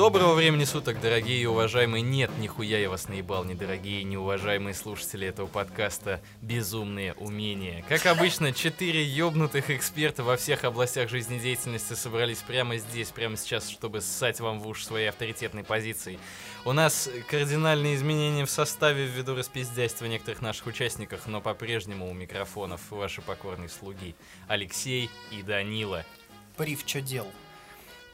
Доброго времени суток, дорогие и уважаемые. Нет, нихуя я вас наебал, недорогие и неуважаемые слушатели этого подкаста «Безумные умения». Как обычно, четыре ёбнутых эксперта во всех областях жизнедеятельности собрались прямо здесь, прямо сейчас, чтобы ссать вам в уши своей авторитетной позиции. У нас кардинальные изменения в составе ввиду распиздяйства некоторых наших участников, но по-прежнему у микрофонов ваши покорные слуги Алексей и Данила. Прив, что дел?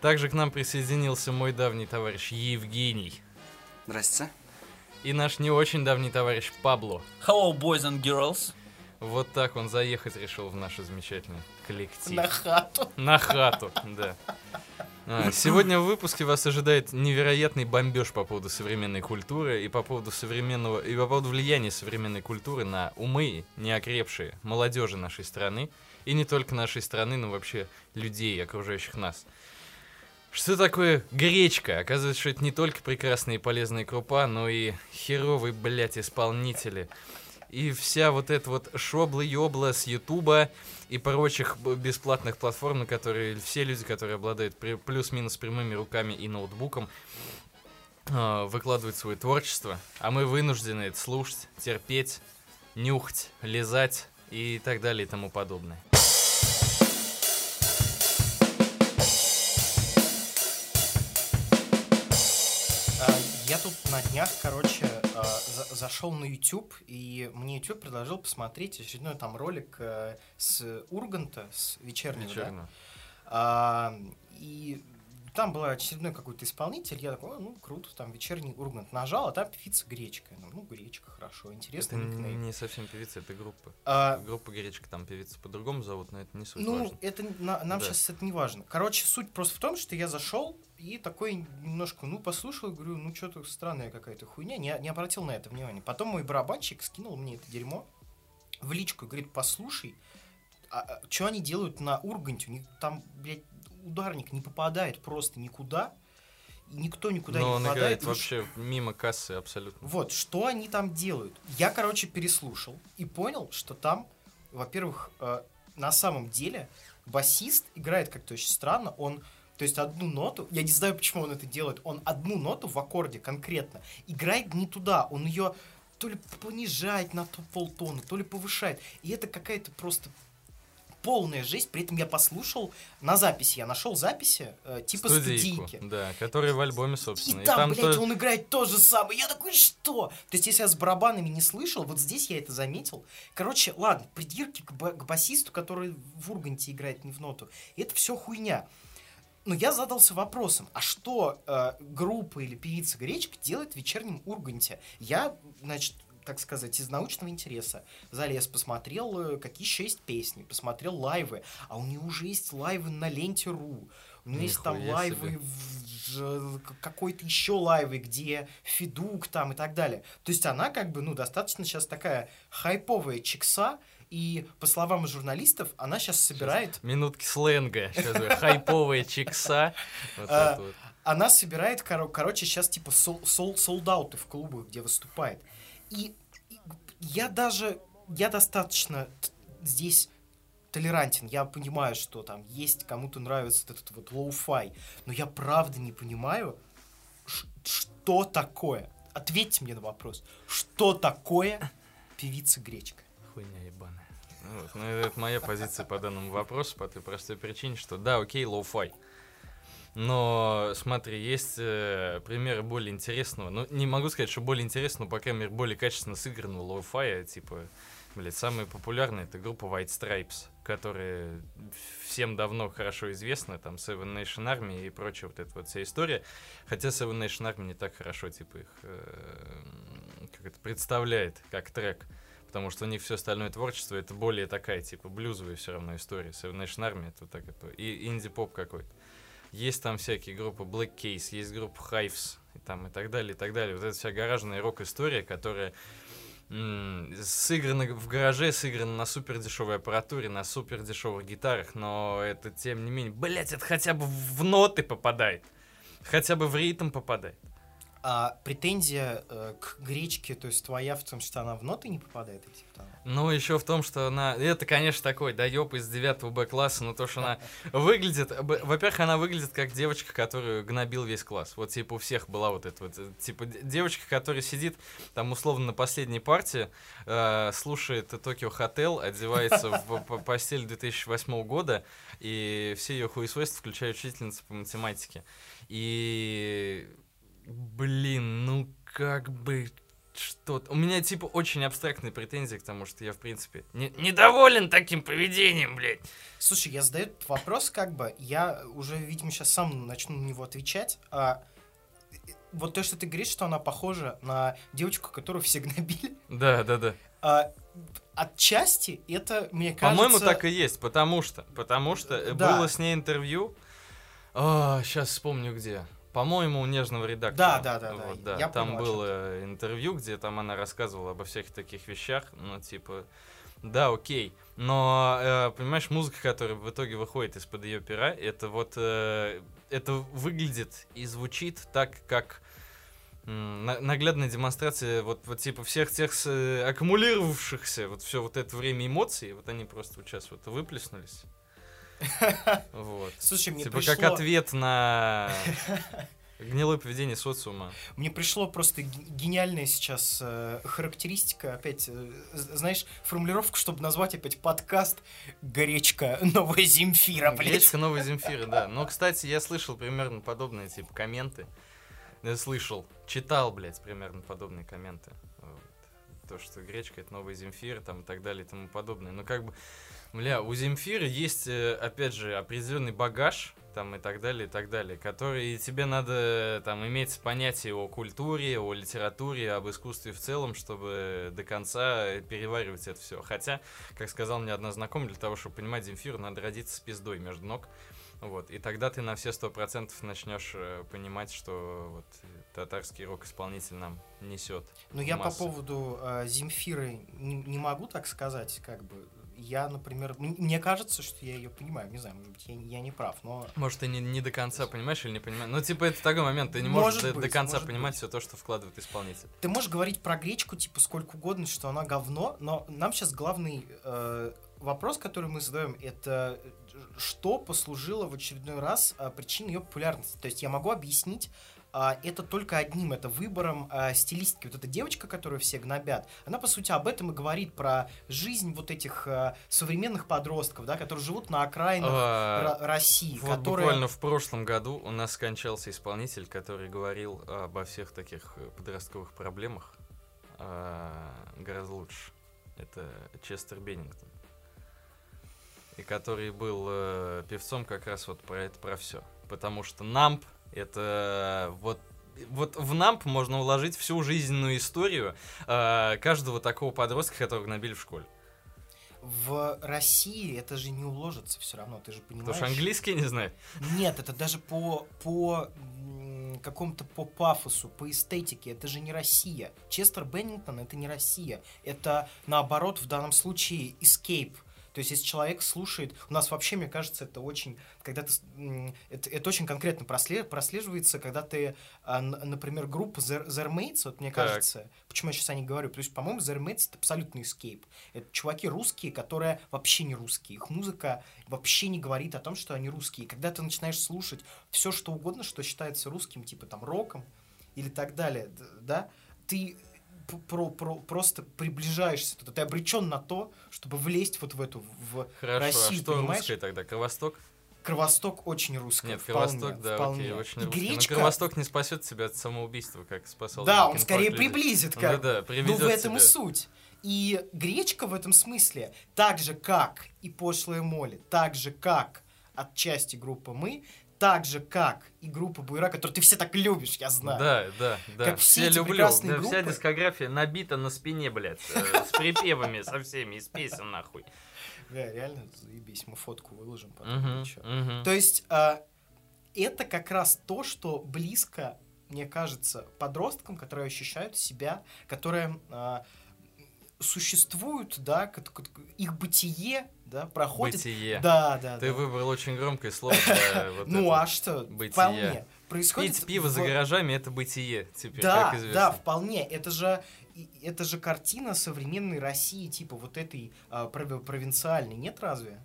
Также к нам присоединился мой давний товарищ Евгений. Здрасте. И наш не очень давний товарищ Пабло. Hello, boys and girls. Вот так он заехать решил в наш замечательный коллектив. На хату. На хату, да. А, сегодня в выпуске вас ожидает невероятный бомбеж по поводу современной культуры и по поводу современного и по поводу влияния современной культуры на умы неокрепшие молодежи нашей страны и не только нашей страны, но вообще людей, окружающих нас. Что такое гречка? Оказывается, что это не только прекрасная и полезная крупа, но и херовые, блядь, исполнители. И вся вот эта вот шобла-ёбла с Ютуба и прочих бесплатных платформ, на которые все люди, которые обладают плюс-минус прямыми руками и ноутбуком, а, выкладывают свое творчество, а мы вынуждены это слушать, терпеть, нюхать, лизать и так далее и тому подобное. Я тут на днях, короче, а, за- зашел на YouTube, и мне YouTube предложил посмотреть очередной там ролик э, с Урганта, с вечернего, да? Вечерно. А, И там был очередной какой-то исполнитель, я такой, «О, ну, круто, там вечерний Ургант нажал, а там певица Гречка. Думаю, Ну, Гречка, хорошо, Это интересно. никнейм. не совсем певица, это группа. А, Группа Гречка, там певица по-другому зовут, но это не суть Ну, важно. это на- нам Да. сейчас это не важно. Короче, суть просто в том, что я зашел и такой немножко, ну, послушал, говорю, ну, что-то странная какая-то хуйня, не, не обратил на это внимания. Потом мой барабанщик скинул мне это дерьмо в личку и говорит, послушай, а, что они делают на Урганте? У них там, блядь, ударник не попадает просто никуда, и никто никуда Но не он попадает. играет вообще мимо кассы абсолютно. вот, что они там делают? Я, короче, переслушал и понял, что там, во-первых, э, на самом деле басист играет как-то очень странно. Он, то есть одну ноту, я не знаю, почему он это делает, он одну ноту в аккорде конкретно играет не туда, он ее то ли понижает на то полтона, то ли повышает. И это какая-то просто полная жесть. При этом я послушал на записи, я нашел записи э, типа Студийку, студийки. Да, которые в альбоме, собственно. И там, блядь, то- он играет то же самое. Я такой, что? То есть, если я с барабанами не слышал, вот здесь я это заметил. Короче, ладно, придирки к, ба- к басисту, который в Урганте играет не в ноту. Это все хуйня. Но я задался вопросом, а что э, группа или певица Гречка делает в вечернем Урганте? Я, значит, так сказать, из научного интереса залез, посмотрел, э, какие еще есть песни, посмотрел лайвы, а у нее уже есть лайвы на ленте.ру, у нее есть там лайвы, какой-то еще лайвы, где Федук там и так далее. То есть она как бы, ну, достаточно сейчас такая хайповая чикса, и по словам журналистов, она сейчас собирает Минутки сленга. Сейчас хайповая чикса. Вот А, вот. она собирает, коро- короче, сейчас типа сол, сол- солдауты в клубах, где выступает. И, я даже, я достаточно здесь толерантен. Я понимаю, что там есть, кому-то нравится этот вот лоу-фай. Но я правда не понимаю, что такое. Ответьте мне на вопрос. Что такое певица Гречка? Хуйня ебаная. Вот. Ну, это моя позиция по данному вопросу, по той простой причине, что да, окей, лоу-фай. Но смотри, есть э, примеры более интересного. Ну, не могу сказать, что более интересного, по крайней мере, более качественно сыгранного лоу-фая. Типа, блядь, самая популярная это группа White Stripes, которая всем давно хорошо известна, там Seven Nation Army и прочая вот эта вот вся история. Хотя Seven Nation Army не так хорошо, типа, их э, как это представляет, как трек. Потому что у них все остальное творчество это более такая, типа, блюзовая все равно история. Seven Nation Army это вот так это. И инди-поп какой-то. Есть там всякие группы Black Case, есть группа Hives, и там и так далее, и так далее. Вот эта вся гаражная рок-история, которая сыграна в гараже, сыграна на супер дешевой аппаратуре, на супер дешевых гитарах, но это тем не менее, блять, это хотя бы в ноты попадает, хотя бы в ритм попадает. А претензия э, к гречке, то есть твоя в том, что она в ноты не попадает? или типа того? Ну, еще в том, что она... Это, конечно, такой доеб из 9 Б-класса, но то, что она выглядит... Во-первых, она выглядит как девочка, которую гнобил весь класс. Вот, типа, у всех была вот эта вот... э, Типа, девочка, которая сидит там, условно, на последней партии, э, слушает Токио Хотел, одевается в постель 2008 года, и все ее хуесвойства, включая учительницу по математике. И... Блин, ну как бы что У меня, типа, очень абстрактные претензии к тому, что я, в принципе, не- недоволен таким поведением, блядь. Слушай, я задаю этот вопрос, как бы, я уже, видимо, сейчас сам начну на него отвечать. А, вот то, что ты говоришь, что она похожа на девочку, которую все гнобили, Да, да, да. а, отчасти это, мне кажется... По-моему, так и есть, потому что, потому что Да. было с ней интервью. сейчас вспомню где. По-моему, у нежного редактора. Да, да, да, Вот, да. я там было интервью, где там она рассказывала обо всяких таких вещах. Ну, типа, да, окей. Но, э, понимаешь, музыка, которая в итоге выходит из-под ее пера, это вот э, это выглядит и звучит так, как наглядная демонстрация вот, вот типа всех тех э, аккумулировавшихся вот все вот это время эмоций, вот они просто вот сейчас вот выплеснулись. Вот. Слушай, мне Типа пришло... как ответ на гнилое поведение социума. Мне пришло просто гениальная сейчас э, характеристика, опять, э, знаешь, формулировку, чтобы назвать опять подкаст «Горечка новая Земфира», блядь. Гречка новой Земфиры, да. Но, кстати, я слышал примерно подобные, типа, комменты. Я слышал, читал, блядь, примерно подобные комменты. Вот. То, что гречка это новая Земфира, там и так далее и тому подобное. Но как бы, бля, у Земфиры есть, э, опять же, определенный багаж, там и так далее, и так далее, который и тебе надо там иметь понятие о культуре, о литературе, об искусстве в целом, чтобы до конца переваривать это все. Хотя, как сказал мне одна знакомая, для того, чтобы понимать Земфиру, надо родиться с пиздой между ног. Вот, и тогда ты на все сто процентов начнешь э, понимать, что вот татарский рок-исполнитель нам несет. Но я по поводу э, Земфиры не, не могу так сказать, как бы. Я, например, мне кажется, что я ее понимаю, не знаю, может быть, я, я не прав, но... Может, ты не, не до конца понимаешь или не понимаешь. Ну, типа, это такой момент, ты не Может можешь до, до быть, конца понимать быть. все то, что вкладывает исполнитель. Ты можешь говорить про гречку, типа, сколько угодно, что она говно, но нам сейчас главный э, вопрос, который мы задаем, это э, что послужило в очередной раз э, причиной ее популярности. То есть я могу объяснить это только одним, это выбором а, стилистики. Вот эта девочка, которую все гнобят, она, по сути, об этом и говорит, про жизнь вот этих а, современных подростков, да, которые живут на окраинах А, Ро- России, Вот которые... буквально в прошлом году у нас скончался исполнитель, который говорил обо всех таких э, подростковых проблемах а, гораздо лучше. Это Честер Беннингтон. И который был э, певцом как раз вот про это, про все. Потому что Намп это вот вот в Намп можно уложить всю жизненную историю э, каждого такого подростка, которого гнобили в школе. В России это же не уложится все равно, ты же понимаешь. Потому что английский не знает. Нет, это даже по, по какому-то по пафосу, по эстетике, это же не Россия. Честер Беннингтон это не Россия. Это наоборот в данном случае escape. То есть, если человек слушает, у нас вообще, мне кажется, это очень, когда ты, это, это очень конкретно просле- прослеживается, когда ты, а, например, группа Zermates, вот мне Так. кажется, почему я сейчас о них говорю, потому что, по-моему, Zermates это абсолютный escape. Это чуваки русские, которые вообще не русские. Их музыка вообще не говорит о том, что они русские. И когда ты начинаешь слушать все, что угодно, что считается русским, типа там роком или так далее, да, ты про, про- просто приближаешься, туда. ты обречен на то, чтобы влезть вот в эту в Хорошо, Россию, а что понимаешь? русское тогда? Кровосток? Кровосток очень русский. Нет, вполне, Кровосток, да, вполне. окей, очень И русский. гречка, Но Кровосток не спасет тебя от самоубийства, как спасал да, он скорее людей. приблизит, Ну как да, Ну, приведет в этом и тебя. суть. И гречка в этом смысле, так же как и пошлая моли, так же как отчасти группа мы, так же как и группа Буйра, которую ты все так любишь, я знаю. Да, да, да. Как все все эти люблю. прекрасные Да, Вся группы. дискография набита на спине, блядь, э, с припевами со всеми, из песен, нахуй. Да, реально, заебись, мы фотку выложим потом. То есть а, это как раз то, что близко, мне кажется, подросткам, которые ощущают себя, которые а, существуют, да, их бытие, да, проходит. Бытие. Да, да, Ты да. выбрал очень громкое слово Ну а что? бытие. Вполне. происходит... Пить пиво за гаражами это бытие теперь, Да, да, вполне. Это же, это же картина современной России, типа вот этой а, прови- провинциальной, нет разве?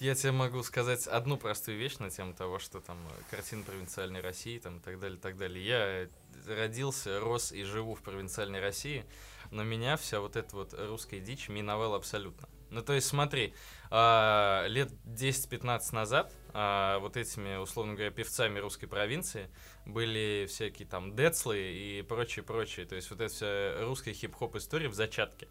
Я тебе могу сказать одну простую вещь на тему того, что там э, картина провинциальной России там, и так далее, и так далее. Я родился, рос и живу в провинциальной России, но меня вся вот эта вот русская дичь миновала абсолютно. Ну, то есть, смотри, а, лет 10-15 назад а, вот этими, условно говоря, певцами русской провинции были всякие там Децлы и прочее-прочее. То есть, вот эта вся русская хип-хоп история в зачатке.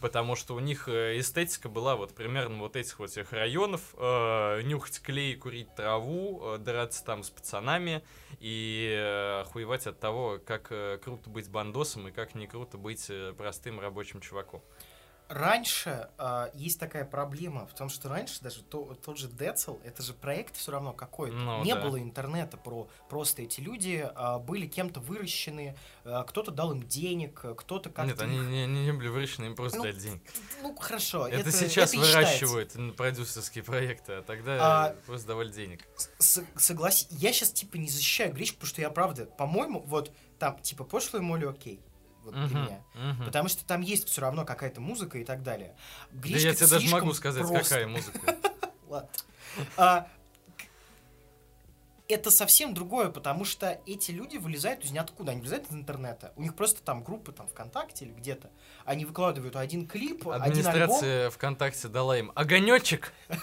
Потому что у них э, эстетика была вот примерно вот этих вот всех районов. э, нюхать клей, курить траву, э, драться там с пацанами и э, охуевать от того, как э, круто быть бандосом и как не круто быть э, простым рабочим чуваком. Раньше а, есть такая проблема, потому что раньше даже то- тот же Децл, это же проект все равно какой-то. Ну, Не да. было интернета про просто эти люди а, были кем-то выращены, а, кто-то дал им денег, кто-то как-то. Нет, они их- не, не, не были выращены, им просто Ну, дали денег. Ну хорошо, Это, это, сейчас это считается. выращивают м, продюсерские проекты, а тогда А, э, просто давали денег. С- согласен. Я сейчас типа не защищаю гречку, потому что я правда, по-моему, вот там типа пошлую моли окей. Вот для Мгм, меня. мгм. Потому что там есть все равно какая-то музыка и так далее. Да Гречка я тебе даже могу сказать, просто. какая музыка. Ладно. А, это совсем другое, потому что эти люди вылезают из ниоткуда, они вылезают из интернета. У них просто там группы там ВКонтакте или где-то. Они выкладывают один клип, один альбом. Администрация ВКонтакте дала им огонечек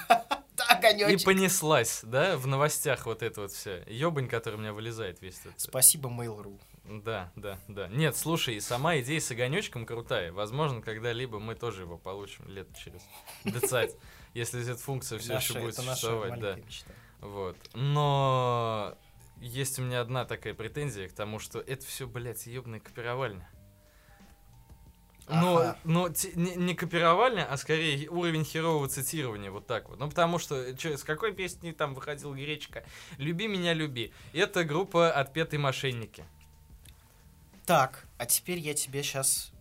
Да, и понеслась, да, в новостях вот это вот все. Ёбань, который у меня вылезает весь этот. Спасибо, Mail.ru. Да, да, да. Нет, слушай, сама идея с огонечком крутая. Возможно, когда-либо мы тоже его получим лет через 20, если эта функция все еще будет существовать, да. Вот. Но есть у меня одна такая претензия к тому, что это все, блядь, ебаная копировальня. Но, Ага. но те- не, не копировальня, а скорее уровень херового цитирования, вот так вот. Ну, потому что, чё, с какой песни там выходил Гречка? «Люби меня, люби». Это группа «Отпетые мошенники». Так, а теперь я тебе сейчас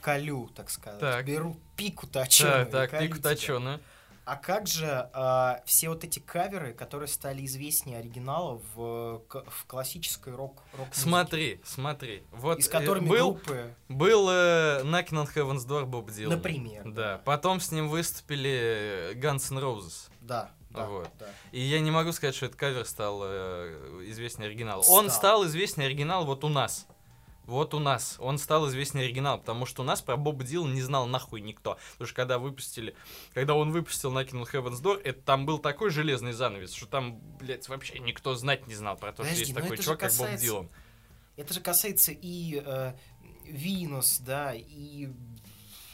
колю, так сказать. Так. Беру пику точеную. Так, так, пику точеную. А как же а, все вот эти каверы, которые стали известнее оригинала в, в классической рок рок Смотри, смотри. Вот и с э, которыми был, группы, был э, Knocking on Heaven's Door Боб Дилан. например. Да. Потом с ним выступили э, Guns N' Roses. Да, да, Вот. да. И я не могу сказать, что этот кавер стал э, известнее оригинала. Он Стал. стал известнее оригинал вот у нас. Вот у нас. Он стал известнее оригинал, потому что у нас про Боба Дилана не знал нахуй никто. Потому что когда выпустили, когда он выпустил on Heaven's Door, это там был такой железный занавес, что там, блядь, вообще никто знать не знал про то, Подожди, что есть такой чувак, как Боб касается- Дилан. Это же касается и э, Винус, да, и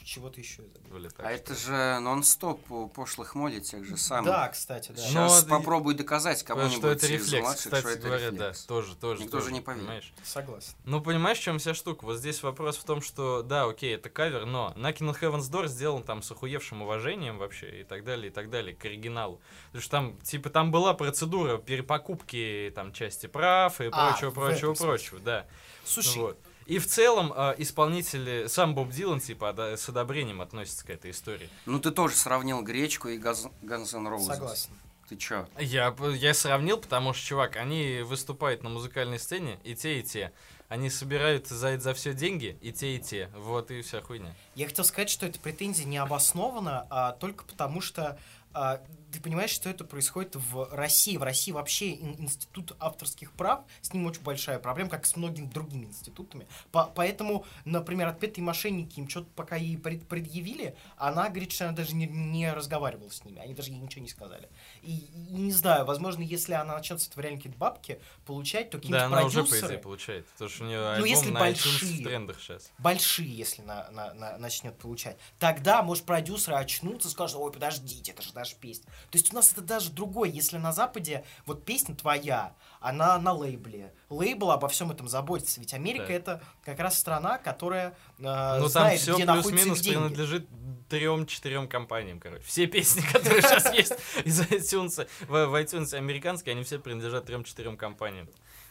чего-то еще. так А это же нон-стоп у пошлых моли тех же самых. Да, кстати, да. Сейчас Но- попробуй доказать кому-нибудь что это из рефлекс, младших, кстати что это говоря, рефлекс. да, тоже, тоже. Никто же тоже, не поверит. понимаешь? Согласен. Ну, понимаешь, в чем вся штука? Вот здесь вопрос в том, что, да, окей, это кавер, но Knocking on Heaven's Door сделан там с охуевшим уважением вообще и так далее, и так далее, к оригиналу. Потому что там, типа, там была процедура перепокупки там части прав и А, прочего, прочего, прочего, да. Слушай, Вот. И в целом э, исполнители, сам Боб Дилан, типа, ода- с одобрением относится к этой истории. Ну ты тоже сравнил гречку и Guns N' Roses. согласен. Ты чё? Я, я сравнил, потому что, чувак, они выступают на музыкальной сцене, и те, и те. Они собирают за это за все деньги, и те, и те. Вот и вся хуйня. Я хотел сказать, что эта претензия не обоснована, а только потому, что а, ты понимаешь, что это происходит в России. В России вообще ин- институт авторских прав, с ним очень большая проблема, как с многими другими институтами. По- поэтому, например, отпетые мошенники им что-то пока ей пред- предъявили, она говорит, что она даже не, не разговаривала с ними, они даже ей ничего не сказали. И, и не знаю, возможно, если она начнет с этого реально какие-то бабки получать, то какие-нибудь Да, она уже, по идее, получает. Потому что у нее Ну, если на большие. в трендах сейчас. большие, если на, на- на- начнет получать, тогда, может, продюсеры очнутся скажут, ой, подождите, это же наша песня. То есть у нас это даже другое, если на Западе вот песня твоя, она на лейбле. Лейбл обо всем этом заботится, ведь Америка Да. это как раз страна, которая э, Ну, там знает, все где плюс-минус принадлежит трем-четырем компаниям, короче. Все песни, которые сейчас есть из iTunes, в, в iTunes американские, они все принадлежат трем-четырем компаниям.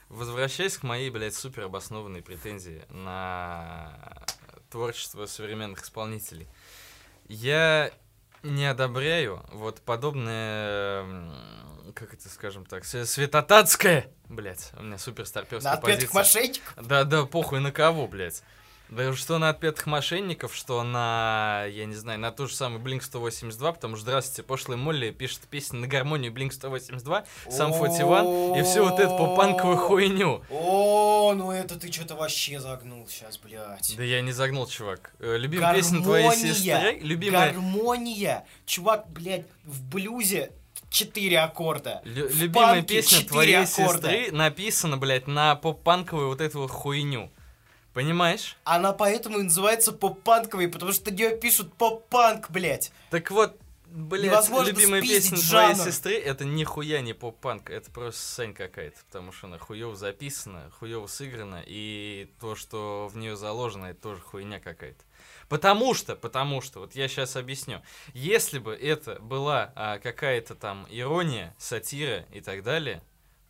Возвращаясь к моей, блядь, супер обоснованной претензии на творчество современных исполнителей. Я не одобряю вот подобное как это скажем так, св- святотатская, блядь, у меня супер старперская позиция. мошенников. Да, да, похуй на кого, блядь. Да что на отпетых мошенников, что на, я не знаю, на ту же самую Blink 182, потому что, здравствуйте, пошлый Молли пишет песни на гармонию Blink 182, сам 41 и всю вот эту попанковую хуйню. О, ну это ты что-то вообще загнул сейчас, блядь. Да я не загнул, чувак. Любимая песня твоей сестры, любимая... Гармония. Чувак, блядь, в блюзе четыре аккорда. Лю- любимая песня твоей аккорда. сестры написана, блядь, на поп-панковую вот эту хуйню. Понимаешь? Она поэтому и называется поп-панковой, потому что на нее пишут поп-панк, блядь. Так вот, блядь, Невозможно любимая песня твоей жанр. сестры это нихуя не поп-панк, это просто сань какая-то, потому что она хуево записана, хуево сыграна, и то, что в нее заложено, это тоже хуйня какая-то. Потому что, потому что, вот я сейчас объясню, если бы это была а, какая-то там ирония, сатира и так далее,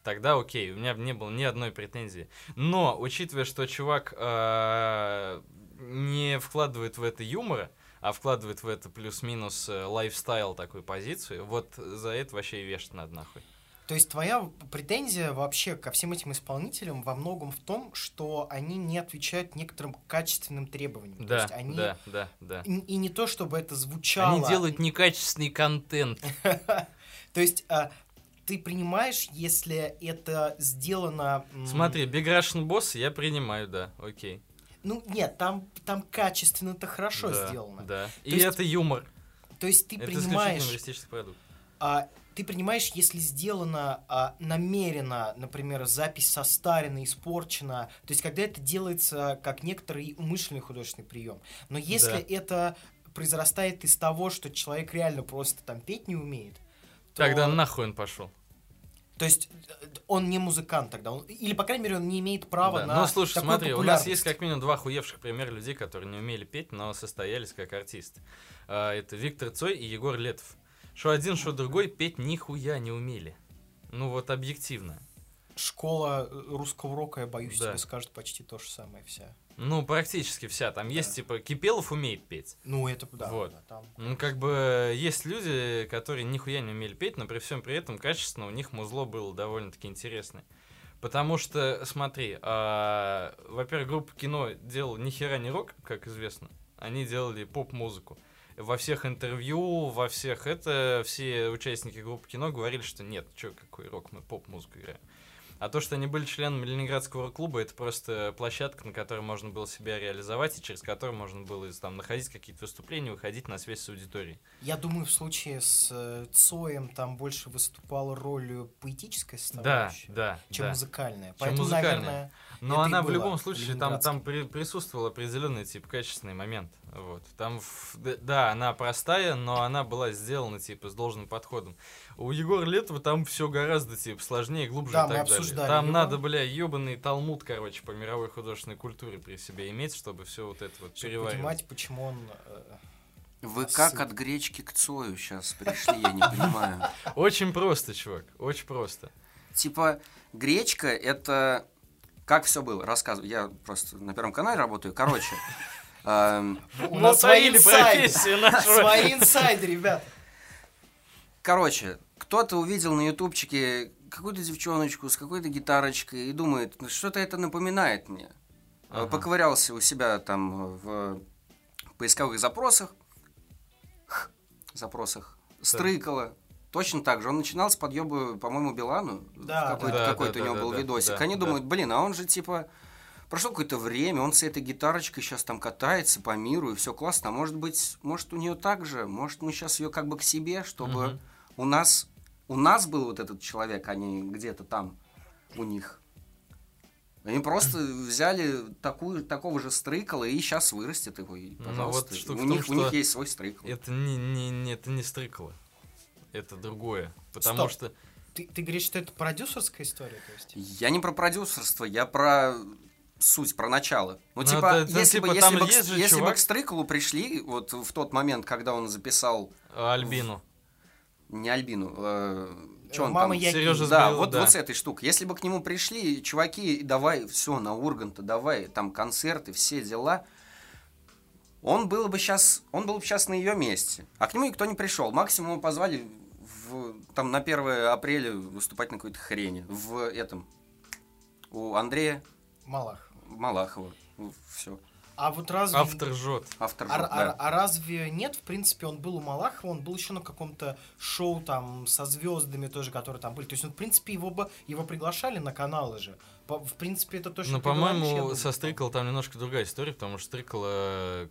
тогда окей, у меня не было ни одной претензии. Но, учитывая, что чувак а, не вкладывает в это юмора, а вкладывает в это плюс-минус э, лайфстайл такую позицию, вот за это вообще и вешать надо нахуй. То есть твоя претензия вообще ко всем этим исполнителям во многом в том, что они не отвечают некоторым качественным требованиям. То Да, есть они... да, да, да. И, и не то, чтобы это звучало. Они делают некачественный контент. То есть а, ты принимаешь, если это сделано... Смотри, Big Russian Boss я принимаю, да, окей. Ну, нет, там, там качественно-то хорошо да, сделано. Да. И есть это юмор. То есть ты это принимаешь... юмористический продукт. а, ты принимаешь, если сделано а, намеренно, например, запись состарена, испорчена, то есть когда это делается как некоторый умышленный художественный прием. Но если Да. это произрастает из того, что человек реально просто там петь не умеет, то, Тогда нахуй он пошел. то есть он не музыкант тогда, он- или по крайней мере он не имеет права Да. на Ну, слушай, такую смотри, у нас есть как минимум два хуевших примера людей, которые не умели петь, но состоялись как артисты. А, это Виктор Цой и Егор Летов. Что один, что другой петь нихуя не умели. Ну вот объективно. Школа э, русского рока, я боюсь, Да. тебе скажет почти то же самое вся. Ну, практически вся. Там есть, типа, Кипелов умеет петь. Ну, это да. Вот. да, там. Ну, как бы, есть люди, которые нихуя не умели петь, но при всем при этом качественно у них музло было довольно-таки интересное. Потому что, смотри, а, во-первых, группа кино делала ни хера не рок, как известно. Они делали поп-музыку. Во всех интервью, во всех это, все участники группы кино говорили, что нет, чё, какой рок, мы поп-музыку играем. А то, что они были членами Ленинградского клуба, это просто площадка, на которой можно было себя реализовать, и через которую можно было там находить какие-то выступления, выходить на связь с аудиторией. Я думаю, в случае с э, Цоем там больше выступала роль поэтическая Да, составляющая, да, чем да. музыкальная. Чем Поэтому, музыкальная. наверное, Но это она в любом случае, там, там при- присутствовал определенный тип качественный момент. Вот. Там, да, она простая, но она была сделана, типа, с должным подходом. У Егора Летова там все гораздо, типа, сложнее, глубже Да, и мы так далее. Там его. надо, бля, ебаный талмуд, короче, по мировой художественной культуре при себе иметь, чтобы все вот это вот чтобы переваривать. понимать, почему он... э, Вы Сын. как от гречки к Цою сейчас пришли, я не понимаю. Очень просто, чувак, очень просто. Типа, гречка это... Как все было? Рассказываю. Я просто на Первом канале работаю. Короче, эм, У нас свои инсайды. Свои инсайды, ребят. короче, кто-то увидел на ютубчике какую-то девчоночку с какой-то гитарочкой и думает, ну что-то это напоминает мне. Э, Ага. Поковырялся у себя там в поисковых запросах, запросах, стрыкало. Точно так же. Он начинал с подъеба, по-моему, Билану. Да, какой-то да. какой-то Да, у него да, был да, видосик. да, Они да. думают, блин, а он же типа... Прошло какое-то время, он с этой гитарочкой сейчас там катается по миру, и все классно. А может быть, может у нее так же? Может, мы сейчас ее как бы к себе, чтобы Мгм. у нас у нас был вот этот человек, а не где-то там у них. Они просто взяли такую, такого же стрыкала и сейчас вырастет его. И, Ну, пожалуйста. вот у, в том, них, у них есть свой стрыкал. Это не, не, не, это не стрыкало. Это другое. Потому Стоп. что... Ты, ты говоришь, что это продюсерская история, то есть? Я не про продюсерство, я про суть, про начало. Ну, Ну, типа, это- если, типа, бы, если, бы, если бы к Стрыкалу пришли вот в тот момент, когда он записал Альбину. не Альбину, э, чё он Мама там? я Сережа Да, сбил, вот, да. вот с этой штукой. Если бы к нему пришли чуваки, давай, все, на Урганта, давай, там концерты, все дела, он был бы сейчас, он был бы сейчас на ее месте. А к нему никто не пришел. Максимум его позвали в там на 1 апреля выступать на какой-то хрени. В этом. У Андрея Малах. Малахова. Все. А вот разве... Автор жжет. Автор. А, же, а- да. а разве нет, в принципе, он был у Малахова, он был еще на каком-то шоу там со звездами тоже, которые там были. То есть, ну, в принципе, его бы его приглашали на каналы же. По- в принципе, это то, что Ну, по-моему, думаю, со Стрикл там немножко другая история, потому что Стрикл,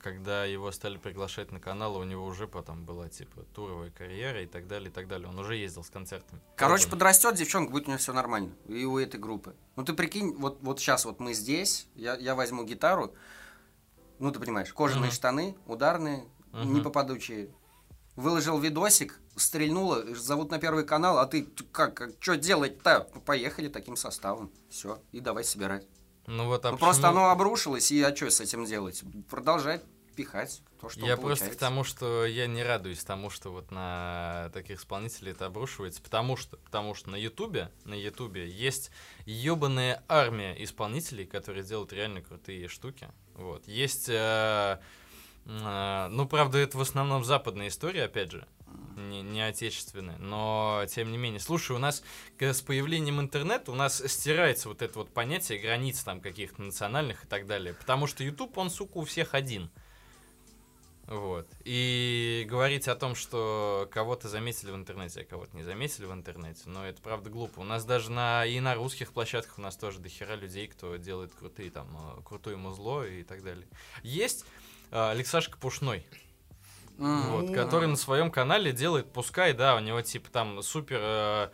когда его стали приглашать на канал, у него уже потом была, типа, туровая карьера и так далее, и так далее. Он уже ездил с концертами. Короче, Поэтому- подрастет девчонка, будет у нее все нормально. И у этой группы. Ну ты прикинь, вот, вот сейчас вот мы здесь, я, я возьму гитару, ну ты понимаешь, кожаные Мгм. штаны, ударные, Мгм. не попадучие. Выложил видосик, стрельнуло, зовут на первый канал, а ты т- как, что делать-то? Ну, поехали таким составом. Все, и давай собирать. Ну, вот, а ну просто почему- оно обрушилось, и а что с этим делать? Продолжать пихать то, что Я просто к тому, что я не радуюсь тому, что вот на таких исполнителей это обрушивается, потому что, потому что на Ютубе, на Ютубе есть ебаная армия исполнителей, которые делают реально крутые штуки. Вот. Есть, э, э, ну, правда, это в основном западная история, опять же, не, не отечественная, но тем не менее. Слушай, у нас с появлением интернета у нас стирается вот это вот понятие границ там каких-то национальных и так далее, потому что YouTube, он, сука, у всех один. Вот. И говорить о том, что кого-то заметили в интернете, а кого-то не заметили в интернете, но это правда глупо. У нас даже на и на русских площадках у нас тоже дохера людей, кто делает крутые там э, крутое музло и так далее. Есть э, Алексашка Пушной, Вот, который на своем канале делает, пускай, да, у него типа там супер э,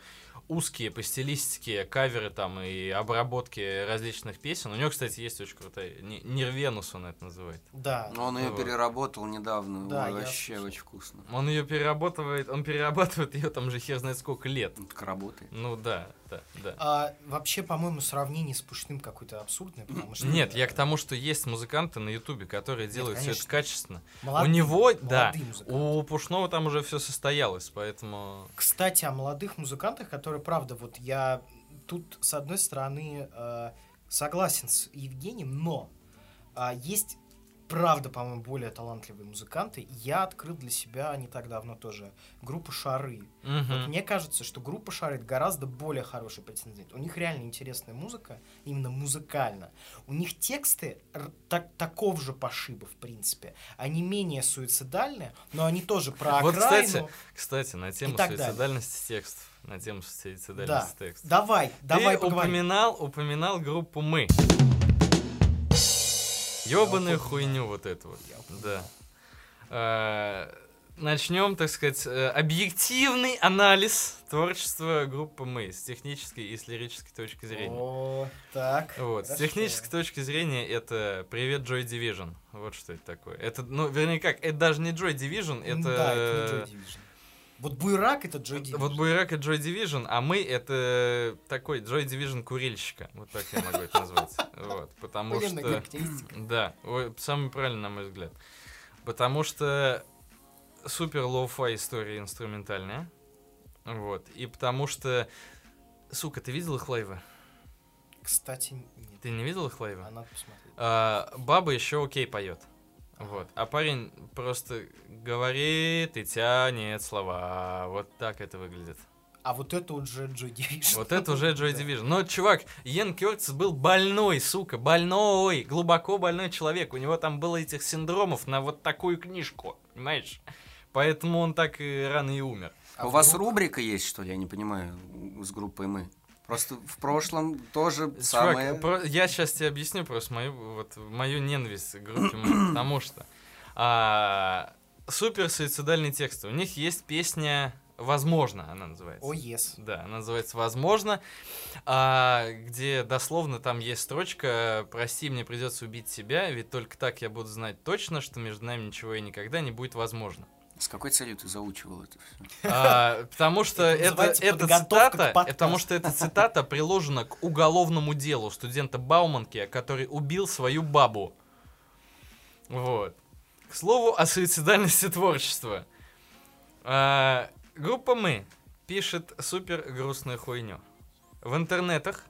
узкие по стилистике каверы там и обработки различных песен. У него, кстати, есть очень крутая, Ни- Нирвенус он это называет. Да. Он ее Вот. переработал недавно. Да, Ой, вообще слышал. очень вкусно. Он ее перерабатывает, он перерабатывает ее там же хер знает сколько лет. Ну, Так работает. Ну да, да, да. А, вообще, по-моему, сравнение с Пушным какое-то абсурдное, потому что... Нет, я к тому, что есть музыканты на Ютубе, которые делают все это качественно. молодые- у него, да, музыканты. у Пушного там уже все состоялось, поэтому... Кстати, о молодых музыкантах, которые, правда, вот я тут, с одной стороны, э, согласен с Евгением, но а, есть, правда, по-моему, более талантливые музыканты. Я открыл для себя не так давно тоже группу «Шары». Мгм. Вот мне кажется, что группа «Шары» это гораздо более хороший претендент. У них реально интересная музыка, именно музыкально. У них тексты так, такого же пошиба, в принципе. Они менее суицидальные, но они тоже про Вот, окраину. кстати, Кстати, на тему далее. суицидальности текстов. На тему суицидальности Да. текстов. Давай, давай Ты поговорим. упоминал, упоминал группу «Мы». Ёбаную хуйню вот эту вот. Да. А, Начнем, так сказать, э, объективный анализ творчества группы «Мы» с технической и с лирической точки зрения. О, так. Вот, с технической точки зрения это «Привет, Joy Division». Вот что это такое. Это, ну, вернее как, это даже не Joy Division, это... Да, это не Joy Division. Вот Буерак это Joy Division. Вот Буерак это Joy Division, а мы это такой Joy Division курильщика. Вот так я могу это назвать. Вот, потому что... Да, самый правильный, на мой взгляд. Потому что супер лоу-фай история инструментальная. Вот. И потому что... Сука, ты видел их лайвы? Кстати, нет. Ты не видел их лайвы? А надо посмотреть. А, баба еще окей поет. Вот. А парень просто говорит и тянет слова. Вот так это выглядит. А вот это уже Joy Division. Вот это уже Joy. Division. Но, чувак, Йен Кёртис был больной, сука, больной, глубоко больной человек. У него там было этих синдромов на вот такую книжку, понимаешь? Поэтому он так и рано и умер. А У вас рубрика есть, что ли, я не понимаю, с группой мы? Просто в прошлом тоже Чувак, самое... про- я сейчас тебе объясню просто мою, вот, мою ненависть к группе потому что а, супер суицидальные тексты. У них есть песня «Возможно», она называется. О, yes. Да, она называется «Возможно», а, где дословно там есть строчка «Прости, мне придется убить себя, ведь только так я буду знать точно, что между нами ничего и никогда не будет возможно». С какой целью ты заучивал это все? А, потому что Это это, цитата, потому что эта цитата приложена к уголовному делу студента Бауманки, который убил свою бабу. Вот. К слову о суицидальности творчества. А, группа «Мы» пишет супер грустную хуйню. В интернетах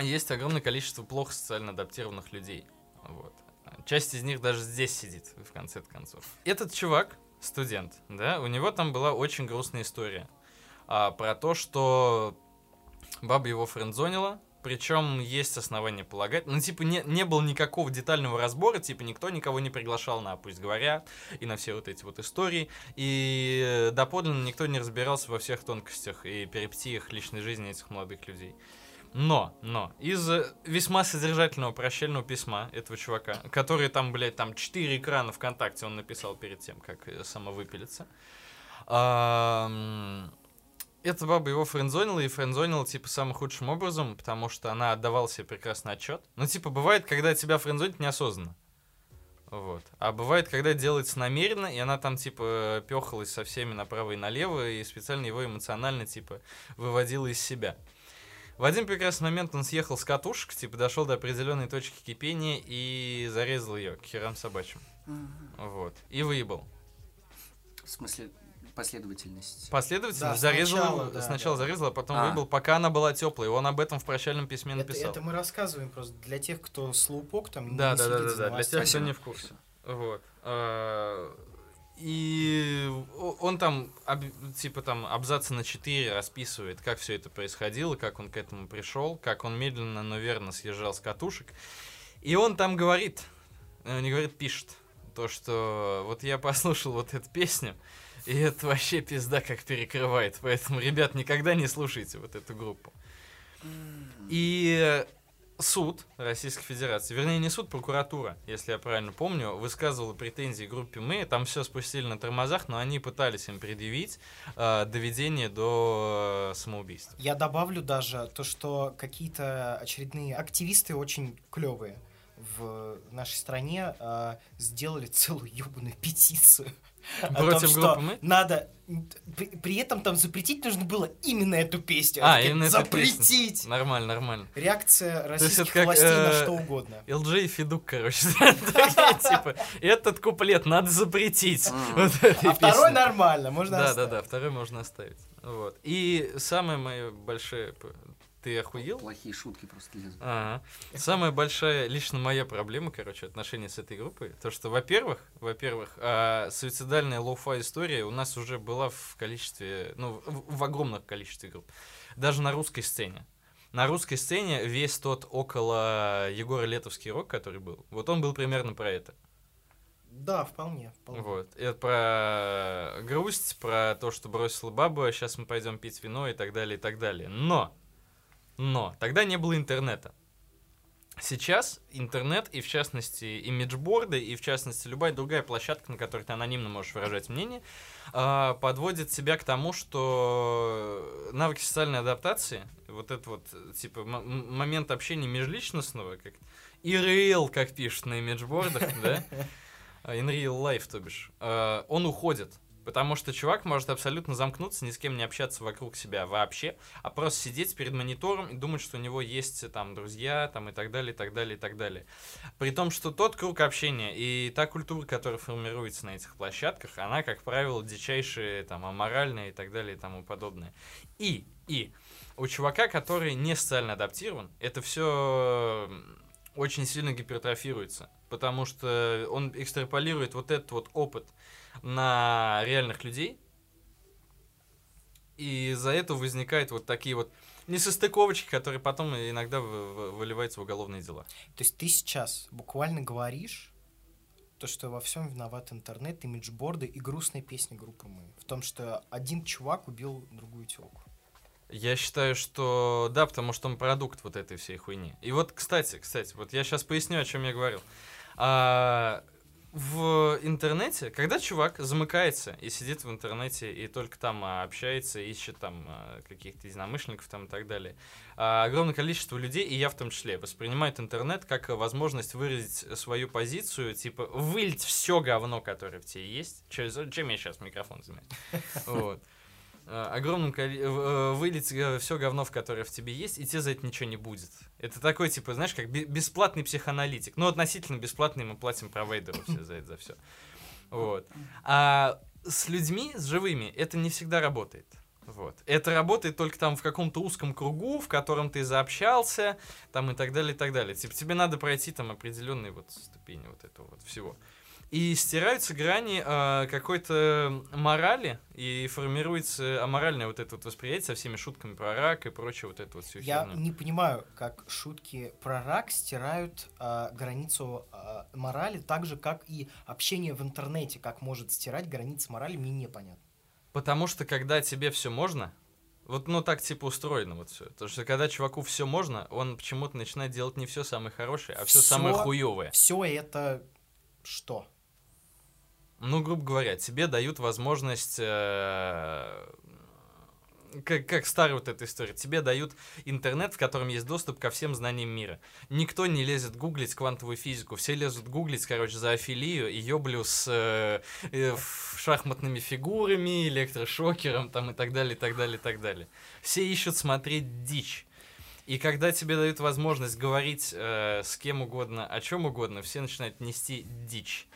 есть огромное количество плохо социально адаптированных людей. Вот. Часть из них даже здесь сидит, в конце концов. Этот чувак, студент, да, у него там была очень грустная история. а, про то, что баба его френдзонила, причем есть основания полагать. Ну, типа, не, не было никакого детального разбора, типа, никто никого не приглашал на «Пусть говорят» и на все вот эти вот истории. И доподлинно никто не разбирался во всех тонкостях и перипетиях личной жизни этих молодых людей. Но, но, из э, весьма содержательного прощального письма этого чувака, который там, блядь, там 4 экрана ВКонтакте он написал перед тем, как э, самовыпилиться, ам, эта баба его френдзонила, и френдзонила, типа, самым худшим образом, потому что она отдавала себе прекрасный отчет. Ну, типа, бывает, когда тебя френдзонят неосознанно. Вот. А бывает, когда делается намеренно, и она там, типа, пехалась со всеми направо и налево, и специально его эмоционально, типа, выводила из себя. В один прекрасный момент он съехал с катушек, типа, дошел до определенной точки кипения и зарезал ее к херам собачьим. Вот. И выебал. В смысле, последовательность. Последовательно Да, зарезал, сначала, да, сначала да. зарезал, а потом А. выебал, пока она была теплой. Он об этом в прощальном письме Это, написал. это мы рассказываем просто для тех, кто слоупок там Да, не да, да, да, да, для тех, кто не в курсе. Вот. И он там, об- типа там, абзаца на 4 расписывает, как все это происходило, как он к этому пришел, как он медленно, но верно съезжал с катушек. И он там говорит, э, не говорит, пишет, то, что вот я послушал вот эту песню, и это вообще пизда как перекрывает. Поэтому, ребят, никогда не слушайте вот эту группу. И суд Российской Федерации, вернее не суд, прокуратура, если я правильно помню, высказывала претензии группе мы, там все спустили на тормозах, но они пытались им предъявить э, доведение до э, самоубийства. Я добавлю даже то, что какие-то очередные активисты очень клевые в нашей стране а, сделали целую ебаную петицию. О том, Против что? Надо... При, при этом там запретить нужно было именно эту песню. А, именно такие, эту песню. Запретить! Нормально, нормально. Реакция российских как, властей на э, что угодно. LG и Федук, короче, типа, этот куплет надо запретить. А второй нормально, можно Да, да, оставить. да, второй можно оставить. Вот. И самое мое большое... Ты охуел? Плохие шутки просто лезут. Ага. Самая большая лично моя проблема, короче, отношения с этой группой, то что, во-первых, во-первых, а, суицидальная лоу-фай история у нас уже была в количестве, ну, в, в огромном количестве групп, даже на русской сцене. На русской сцене весь тот около Егора Летовский рок, который был, вот он был примерно про это. Да, вполне. вполне. Вот. Это про грусть, про то, что бросила бабу, а сейчас мы пойдем пить вино и так далее, и так далее. Но, но, тогда не было интернета. Сейчас интернет, и в частности имиджборды, и в частности любая другая площадка, на которой ты анонимно можешь выражать мнение, а, подводит себя к тому, что навыки социальной адаптации, вот этот вот, типа, момент общения межличностного, как ИРЛ, как пишут на имиджбордах, да, а, in real life, то бишь, э, он уходит. Потому что чувак может абсолютно замкнуться, ни с кем не общаться вокруг себя вообще, а просто сидеть перед монитором и думать, что у него есть там друзья, там и так далее, и так далее, и так далее. При том, что тот круг общения и та культура, которая формируется на этих площадках, она, как правило, дичайшая, там, аморальная и так далее и тому подобное. И, и, у чувака, который не социально адаптирован, это все очень сильно гипертрофируется, потому что он экстраполирует вот этот вот опыт на реальных людей, и из-за этого возникают вот такие вот несостыковочки, которые потом иногда вы- вы- выливаются в уголовные дела. То есть ты сейчас буквально говоришь то, что во всем виноват интернет, имиджборды и грустные песни группы «Мы». В том, что один чувак убил другую телку. Я считаю, что да, потому что он продукт вот этой всей хуйни. И вот, кстати, кстати, вот я сейчас поясню, о чем я говорил. А, в интернете, когда чувак замыкается и сидит в интернете и только там а, общается, ищет там а, каких-то единомышленников там и так далее, а, огромное количество людей, и я в том числе, воспринимают интернет как возможность выразить свою позицию, типа вылить все говно, которое в тебе есть. Чем я сейчас микрофон занимаю? огромном коли- э, э, вылить все говно, в которое в тебе есть, и тебе за это ничего не будет. Это такой, типа, знаешь, как бе- бесплатный психоаналитик. Ну, относительно бесплатный мы платим провайдеру все за это, за все. Вот. А с людьми, с живыми, это не всегда работает. Вот. Это работает только там в каком-то узком кругу, в котором ты заобщался, там и так далее, и так далее. Типа тебе надо пройти там определенные вот ступени вот этого вот всего. И стираются грани а, какой-то морали, и формируется аморальное вот это вот восприятие со всеми шутками про рак и прочее вот это вот всю Я херню. не понимаю, как шутки про рак стирают а, границу а, морали, так же, как и общение в интернете, как может стирать границы морали, мне непонятно. Потому что когда тебе все можно, вот ну так типа устроено вот все. Потому что когда чуваку все можно, он почему-то начинает делать не все самое хорошее, а все Всё- самое хуевое. Все это что? Ну, грубо говоря, тебе дают возможность... э, Как, как старая вот эта история. Тебе дают интернет, в котором есть доступ ко всем знаниям мира. Никто не лезет гуглить квантовую физику. Все лезут гуглить, короче, за афилию и ёблю с э, э, шахматными фигурами, электрошокером там и так далее, и так далее, и так далее. Все ищут смотреть дичь. И когда тебе дают возможность говорить э, с кем угодно, о чем угодно, все начинают нести дичь.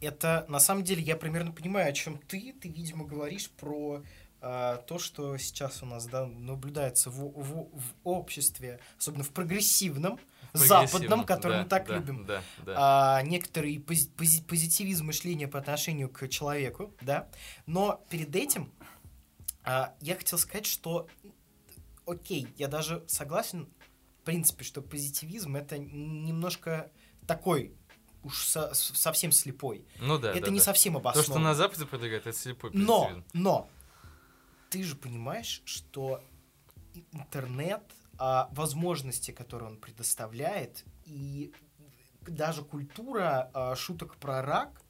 Это, на самом деле, я примерно понимаю, о чем ты. Ты, видимо, говоришь про а, то, что сейчас у нас да, наблюдается в, в- в обществе, особенно в прогрессивном, западном, Прогрессивно, который да, мы так да, любим. Да, да. а, некоторый пози- пози- позитивизм мышления по отношению к человеку, да. Но перед этим а, я хотел сказать, что окей, я даже согласен, в принципе, что позитивизм это немножко такой уж со- совсем слепой. Ну да, это да, не да. совсем То, обоснованно. что на Западе продвигают, это слепой Но, но, ты же понимаешь, что интернет, а, возможности, которые он предоставляет, и даже культура а, шуток про рак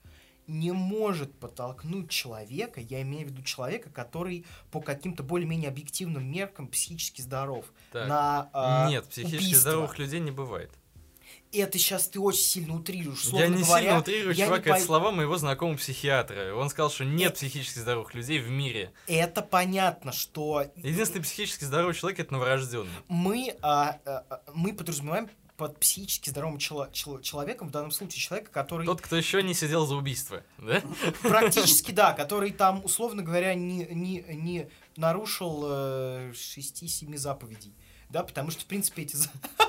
не может подтолкнуть человека, я имею в виду человека, который по каким-то более-менее объективным меркам психически здоров, Так. на а, Нет, психически убийство. здоровых людей не бывает. Это сейчас ты очень сильно утрируешь. я Словно не говоря, сильно утрирую, я не чувак, пой- это слова моего знакомого психиатра. Он сказал, что нет Э. психически здоровых людей в мире. Это понятно, что Единственный психически здоровый человек это новорожденный. мы, а, а, а, мы подразумеваем под психически здоровым чело- чело- человеком, в данном случае человека, который Тот, кто еще не сидел за убийство. Да? практически, да, который там, условно говоря, не, не, не нарушил э, 6-7 заповедей. Да, потому что, в принципе, эти...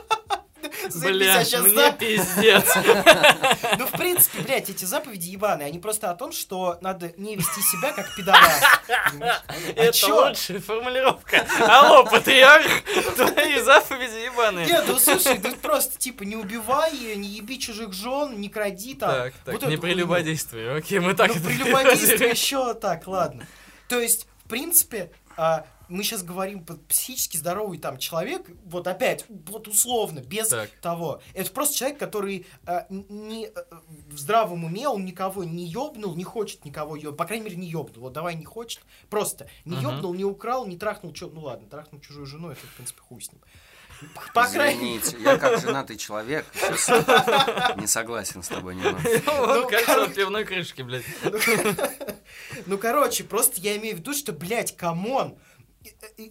Бля, щас, мне да. пиздец. Ну, в принципе, блядь, эти заповеди ебаные, они просто о том, что надо не вести себя как пидорас. А Это лучшая формулировка. Алло, патриарх, твои заповеди ебаные. Нет, ну слушай, ты просто типа не убивай, не еби чужих жен, не кради там. Так, так, не прелюбодействие. Окей, мы так ну, это прелюбодействие переводили. еще так, ладно. То есть, в принципе, а, мы сейчас говорим про психически здоровый там человек, вот опять, вот условно, без Так. того. Это просто человек, который н- не а, в здравом уме, он никого не ёбнул, не хочет никого ёбнуть, по крайней мере, не ёбнул. Вот давай не хочет, просто не Мгм. ёбнул, не украл, не трахнул, чё, ну ладно, трахнул чужую жену, это, в принципе, хуй с ним. По крайней мере, Извините, я как женатый человек сейчас не согласен с тобой немного. Ну, короче. от пивной крышки, блядь. Ну, короче, просто я имею в виду, что, блядь, come on, э, э,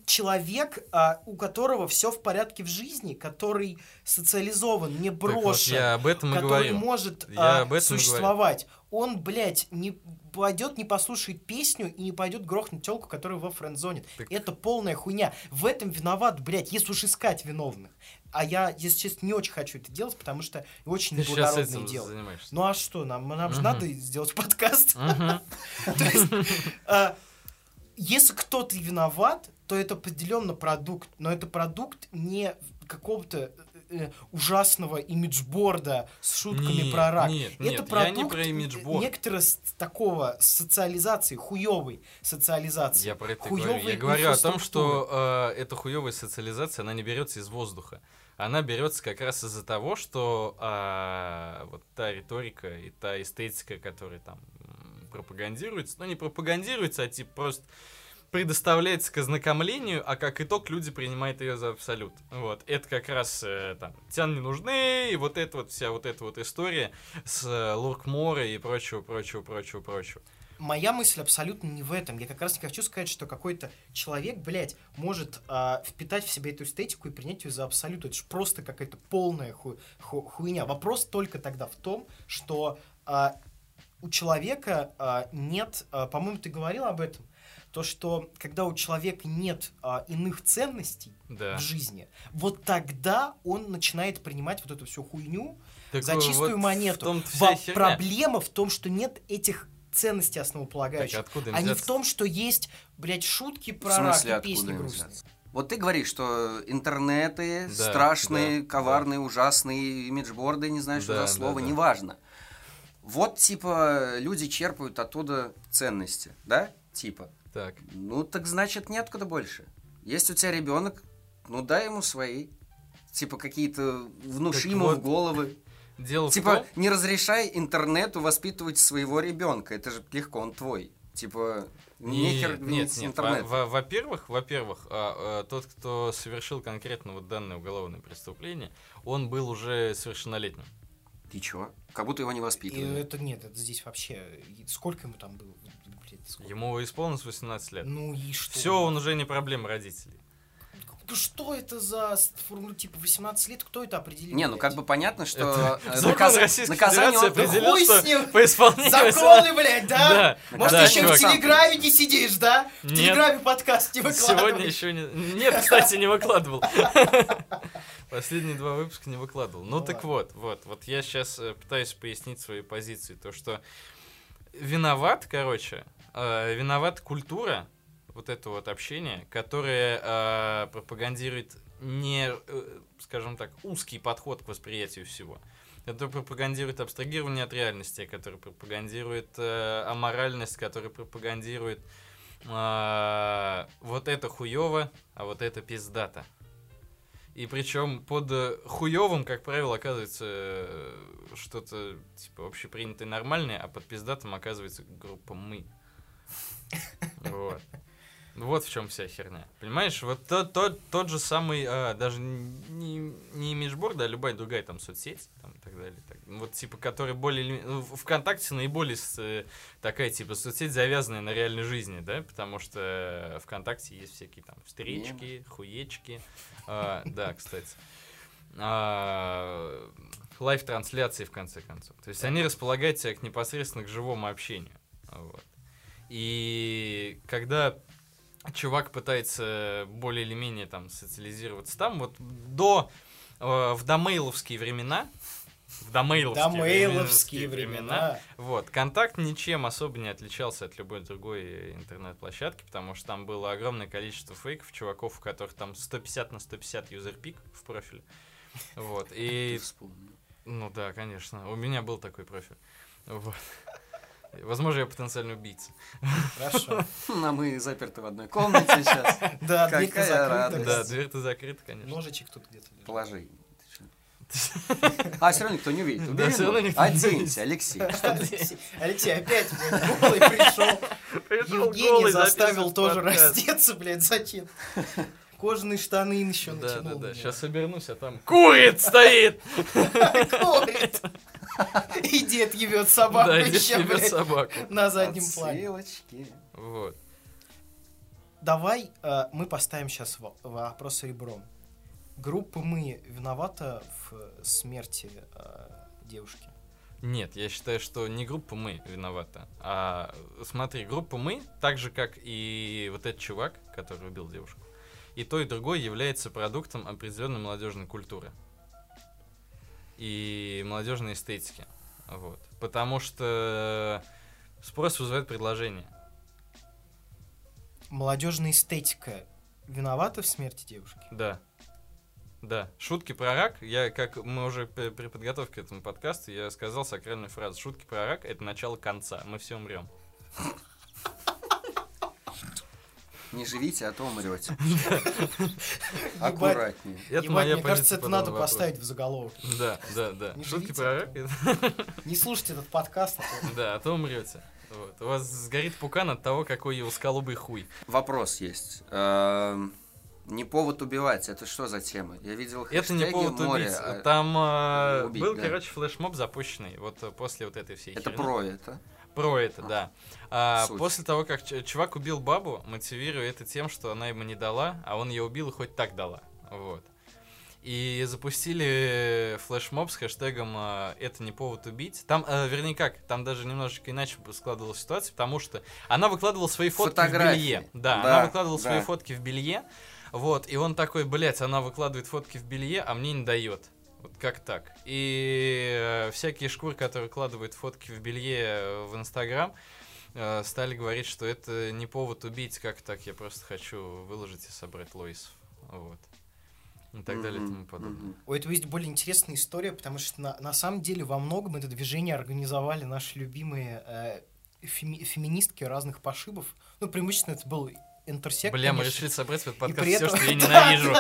человек, а, у которого все в порядке в жизни, который социализован, не Так вот, брошен, я об этом который говорю. может Я а, об этом существовать, он, блядь, не пойдет, не послушает песню и не пойдет грохнуть телку, которая во френд-зоне. Так- Это полная хуйня. В этом виноват, блядь, если уж искать виновных. А я, если честно, не очень хочу это делать, потому что очень Ты неблагородное дело. занимаешься. Ну а что, нам, нам же Мгм. надо сделать подкаст. То есть, а, если кто-то виноват, то это определенно продукт, но это продукт не какого-то э, ужасного имиджборда с шутками Нет, про рак. нет, это нет, я продукт не про имиджборд. некоторого с- такого социализации, хуевой социализации. Я про это говорю. Я говорю о том, что э, эта хуевая социализация, она не берется из воздуха. Она берется как раз из-за того, что а, вот та риторика и та эстетика, которая там пропагандируется, ну не пропагандируется, а типа просто предоставляется к ознакомлению, а как итог люди принимают ее за абсолют. Вот. Это как раз э, там тян не нужны, и вот эта вот вся вот эта вот история с э, Луркмора и прочего, прочего, прочего, прочего. Моя мысль абсолютно не в этом. Я как раз не хочу сказать, что какой-то человек, блядь, может а, впитать в себя эту эстетику и принять ее за абсолют. Это же просто какая-то полная ху- ху- хуйня. Вопрос только тогда в том, что а, у человека а, нет, а, по-моему, ты говорил об этом, то, что когда у человека нет а, иных ценностей Да. в жизни, вот тогда он начинает принимать вот эту всю хуйню Так за вот чистую в монету. том-то Во- вся херня. Проблема в том, что нет этих ценностей основополагающих. Так откуда а не в том, что есть, блядь, шутки В про рак смысле, и песни грустные. Вот ты говоришь, что интернеты Да, страшные, да, коварные, ужасные, имиджборды, не знаю, что Да, за да, слово, да. неважно. Вот, типа, люди черпают оттуда ценности, да? Типа. Так. Ну, так значит, неоткуда больше. Есть у тебя ребенок, ну дай ему свои. Типа, какие-то внуши Так ему вот, в головы. Дело в Типа, том- не разрешай интернету воспитывать своего ребенка. Это же легко, он твой. Типа, нехер Нет, нет, нет. интернет. Во- во- Во-первых, во-первых, а, а, тот, кто совершил конкретно вот данное уголовное преступление, он был уже совершеннолетним. Ты чё? Как будто его не И воспитывали. это нет, это здесь вообще... Сколько ему там было? Блядь, сколько? Ему исполнилось 18 лет. Ну и что? Все, он уже не проблема родителей. Ну что это за формулу типа 18 лет? Кто это определил? Не, ну как бы понятно, что Это э, Закон Российской наказание Федерации он- Да определил, хуй что с ним! по исполнению... Законы, блядь, да? Да. Может, да, еще чувак. в Телеграме не сидишь, да? В Нет. Телеграме подкаст не выкладываешь. Сегодня еще не... Нет, кстати, не выкладывал. Последние два выпуска не выкладывал. Ну Ну так вот, вот. Вот я сейчас пытаюсь пояснить свои позиции. То, что виноват, короче, э, виноват культура, вот это вот общение, которое э, пропагандирует не, э, скажем так, узкий подход к восприятию всего. Это пропагандирует абстрагирование от реальности, который пропагандирует э, аморальность, который пропагандирует а, вот это хуево, а вот это пиздата. И причем под э, хуевым, как правило, оказывается э, что-то типа общепринятое нормальное, а под пиздатом оказывается группа мы. Вот. Вот в чем вся херня. Понимаешь, вот тот, тот, тот же самый, а, даже не, не имиджборд, а любая другая там соцсеть там, и так далее. так, ну, вот типа, который более... ну, ВКонтакте наиболее э, такая типа соцсеть, завязанная на реальной жизни, да, потому что ВКонтакте есть всякие там встречки, хуечки. А, да, кстати. А, Лайв-трансляции, в конце концов. То есть они располагают тебя к непосредственно к живому общению. Вот. И когда чувак пытается более или менее там социализироваться там, вот до э, в домейловские времена, в домейловские, Домейловские времена, времена. вот, контакт ничем особо не отличался от любой другой интернет-площадки, потому что там было огромное количество фейков, чуваков, у которых там 150 на 150 юзерпик в профиле. Вот, и ну да, конечно. У меня был такой профиль. Вот. Возможно, я потенциальный убийца. Хорошо. А мы заперты в одной комнате сейчас. Да, дверь-то закрыта. Да, дверь-то закрыта, конечно. Ножичек тут где-то лежит. Положи. А, все равно никто не увидит. Да, всё равно никто Оденься. Алексей. Алексей, опять, блядь, голый пришел. Евгений заставил тоже раздеться, блядь, зачем? Кожаные штаны еще Да, да, натянул. да. блядь. Сейчас обернусь, а там курит стоит. Курит. И дед ебет собаку Да, идет еще, блядь, собаку. на заднем плане. Вот. Давай э, мы поставим сейчас вопрос ребром. Группа «Мы» виновата в э, смерти э, девушки? Нет, я считаю, что не группа мы виновата, а смотри, группа мы, так же как и вот этот чувак, который убил девушку, и то и другое является продуктом определенной молодежной культуры и молодежной эстетики, вот, потому что спрос вызывает предложение. Молодежная эстетика виновата в смерти девушки? Да. Да. Шутки про рак, я, как мы уже при подготовке к этому подкасту, я сказал сакральную фразу. Шутки про рак — это начало конца. Мы все умрем. Не живите, а то умрете. Аккуратнее. Это Ебать, моя мне кажется, это надо поставить в заголовок. Да, да, да. Не Шутки про а рак, Не слушайте этот подкаст. а то- да, а то умрете. Вот. У вас сгорит пукан от того, какой у скалубый хуй. Вопрос есть. Эм, Не повод убивать, это что за тема? Я видел Это не хэштеги повод море, убить. а Там э, убить, был, да. короче, флешмоб запущенный вот э, после вот этой всей Это херни. про это. Про это, да. А, Суть. после того, как чувак убил бабу, мотивируя это тем, что она ему не дала, а он ее убил и хоть так дала. Вот. и запустили флешмоб с хэштегом э, «Это не повод убить». Там, э, вернее как, там даже немножечко иначе складывалась ситуация, потому что она выкладывала свои фотки Фотографии. в белье. Да, Да, она выкладывала свои да. фотки в белье, вот, и он такой, блядь, она выкладывает фотки в белье, а мне не дает. Вот как так? И э, всякие шкуры, которые выкладывают фотки в белье э, в Инстаграм, э, стали говорить, что это не повод убить, как так, я просто хочу выложить и собрать лоисов. Вот. И так далее и тому подобное. У этого есть более интересная история, потому что на, на самом деле во многом это движение организовали наши любимые э, феми- феминистки разных пошибов. Ну, преимущественно это был интерсект. Бля, мы конечно. решили собрать в этот подкаст все, этом- что я ненавижу.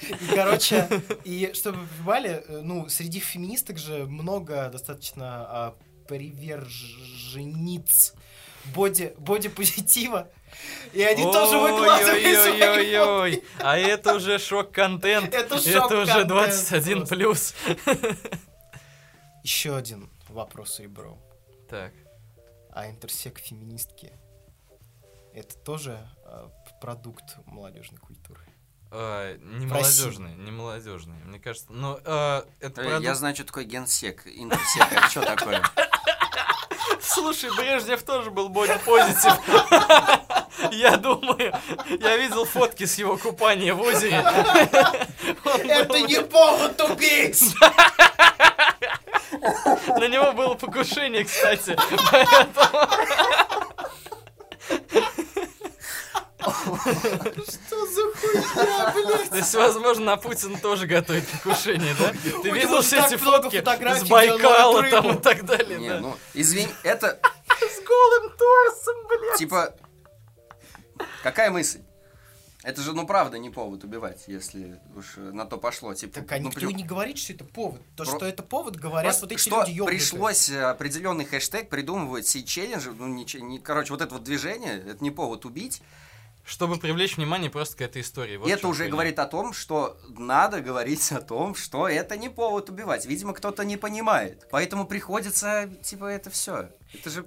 И, короче, и чтобы вы понимали, э, ну, среди феминисток же много достаточно а, приверженниц боди, боди-позитива. И они тоже выкладывали свои фотки. Ой-ой-ой, а это уже шок-контент. Это Это уже шок-контент 21 просто. плюс. Еще один вопрос, ребро. Так, А интерсек феминистки это тоже а, п- продукт молодежной культуры? а, не молодежные, не молодежные, мне кажется. Но а, это Э, продукт- Я знаю, что такое генсек, интерсек, это что такое? Слушай, Брежнев тоже был бодипозитив. Я думаю, я видел фотки с его купания в озере. Это не повод убить! На него было покушение, кстати. Что за хуйня, блядь? То есть, возможно, на Путина тоже готовит покушение, да? Ты видел все эти много фотки фотографий, с Байкала там и так далее, Не, ну, извини, это, С голым торсом, блядь. типа, какая мысль? Это же, ну, правда, не повод убивать, если уж на то пошло. Типа, Так а ну, никто прям- и не говорит, что это повод. То, Про- что это повод, говорят Просто вот эти что люди ёбнутые. пришлось э, определенный хэштег придумывать сей челленджи, ну, не, не- короче, вот это вот движение, это не повод убить, Чтобы привлечь внимание просто к этой истории. Вот это уже хуйня. говорит о том, что надо говорить о том, что это не повод убивать. Видимо, кто-то не понимает, поэтому приходится, типа, это все. Это же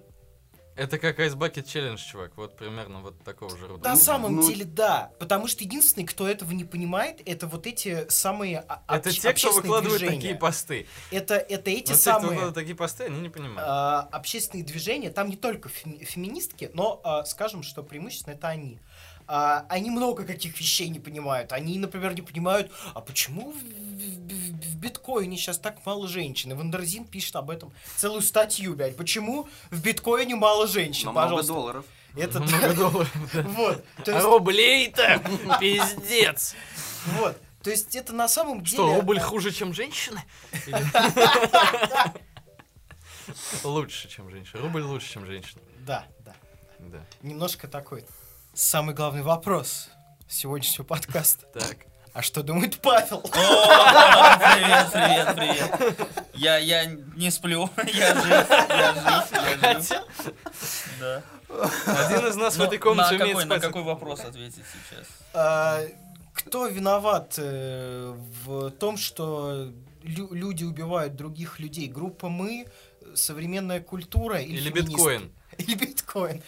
Это как Ice Bucket Challenge, чувак. Вот примерно вот такого же рода. На самом ну- деле, да. Потому что единственный, кто этого не понимает, это вот эти самые Это те, кто выкладывает движения. такие посты. Это, это эти Вот те, кто самые такие посты, они не понимают. а, общественные движения. Там не только феми- феминистки, но а, скажем, что преимущественно это они. А, они много каких вещей не понимают. Они, например, не понимают, а почему в, в- в- в биткоине сейчас так мало женщин? И Wonderzine пишет об этом целую статью, блядь. Почему в биткоине мало женщин? но много Пожалуйста. долларов. Это Много долларов. вот. А рублей-то пиздец. вот. То есть это на самом деле... Что, рубль а, хуже, чем женщины? Лучше, чем женщина. Рубль лучше, чем женщина. Да, да. Да. Немножко такой самый главный вопрос сегодняшнего подкаста. Так. А что думает Павел? О, Привет, привет, привет. Я, я не сплю, я жив, я жив, я жив. Хотя, Да. один из нас в Ну, этой комнате на умеет какой, на спать. какой вопрос ответить сейчас? А, Кто виноват э, в том, что лю- люди убивают других людей? Группа мы, э, современная культура или, Или биткоин. Или биткоин.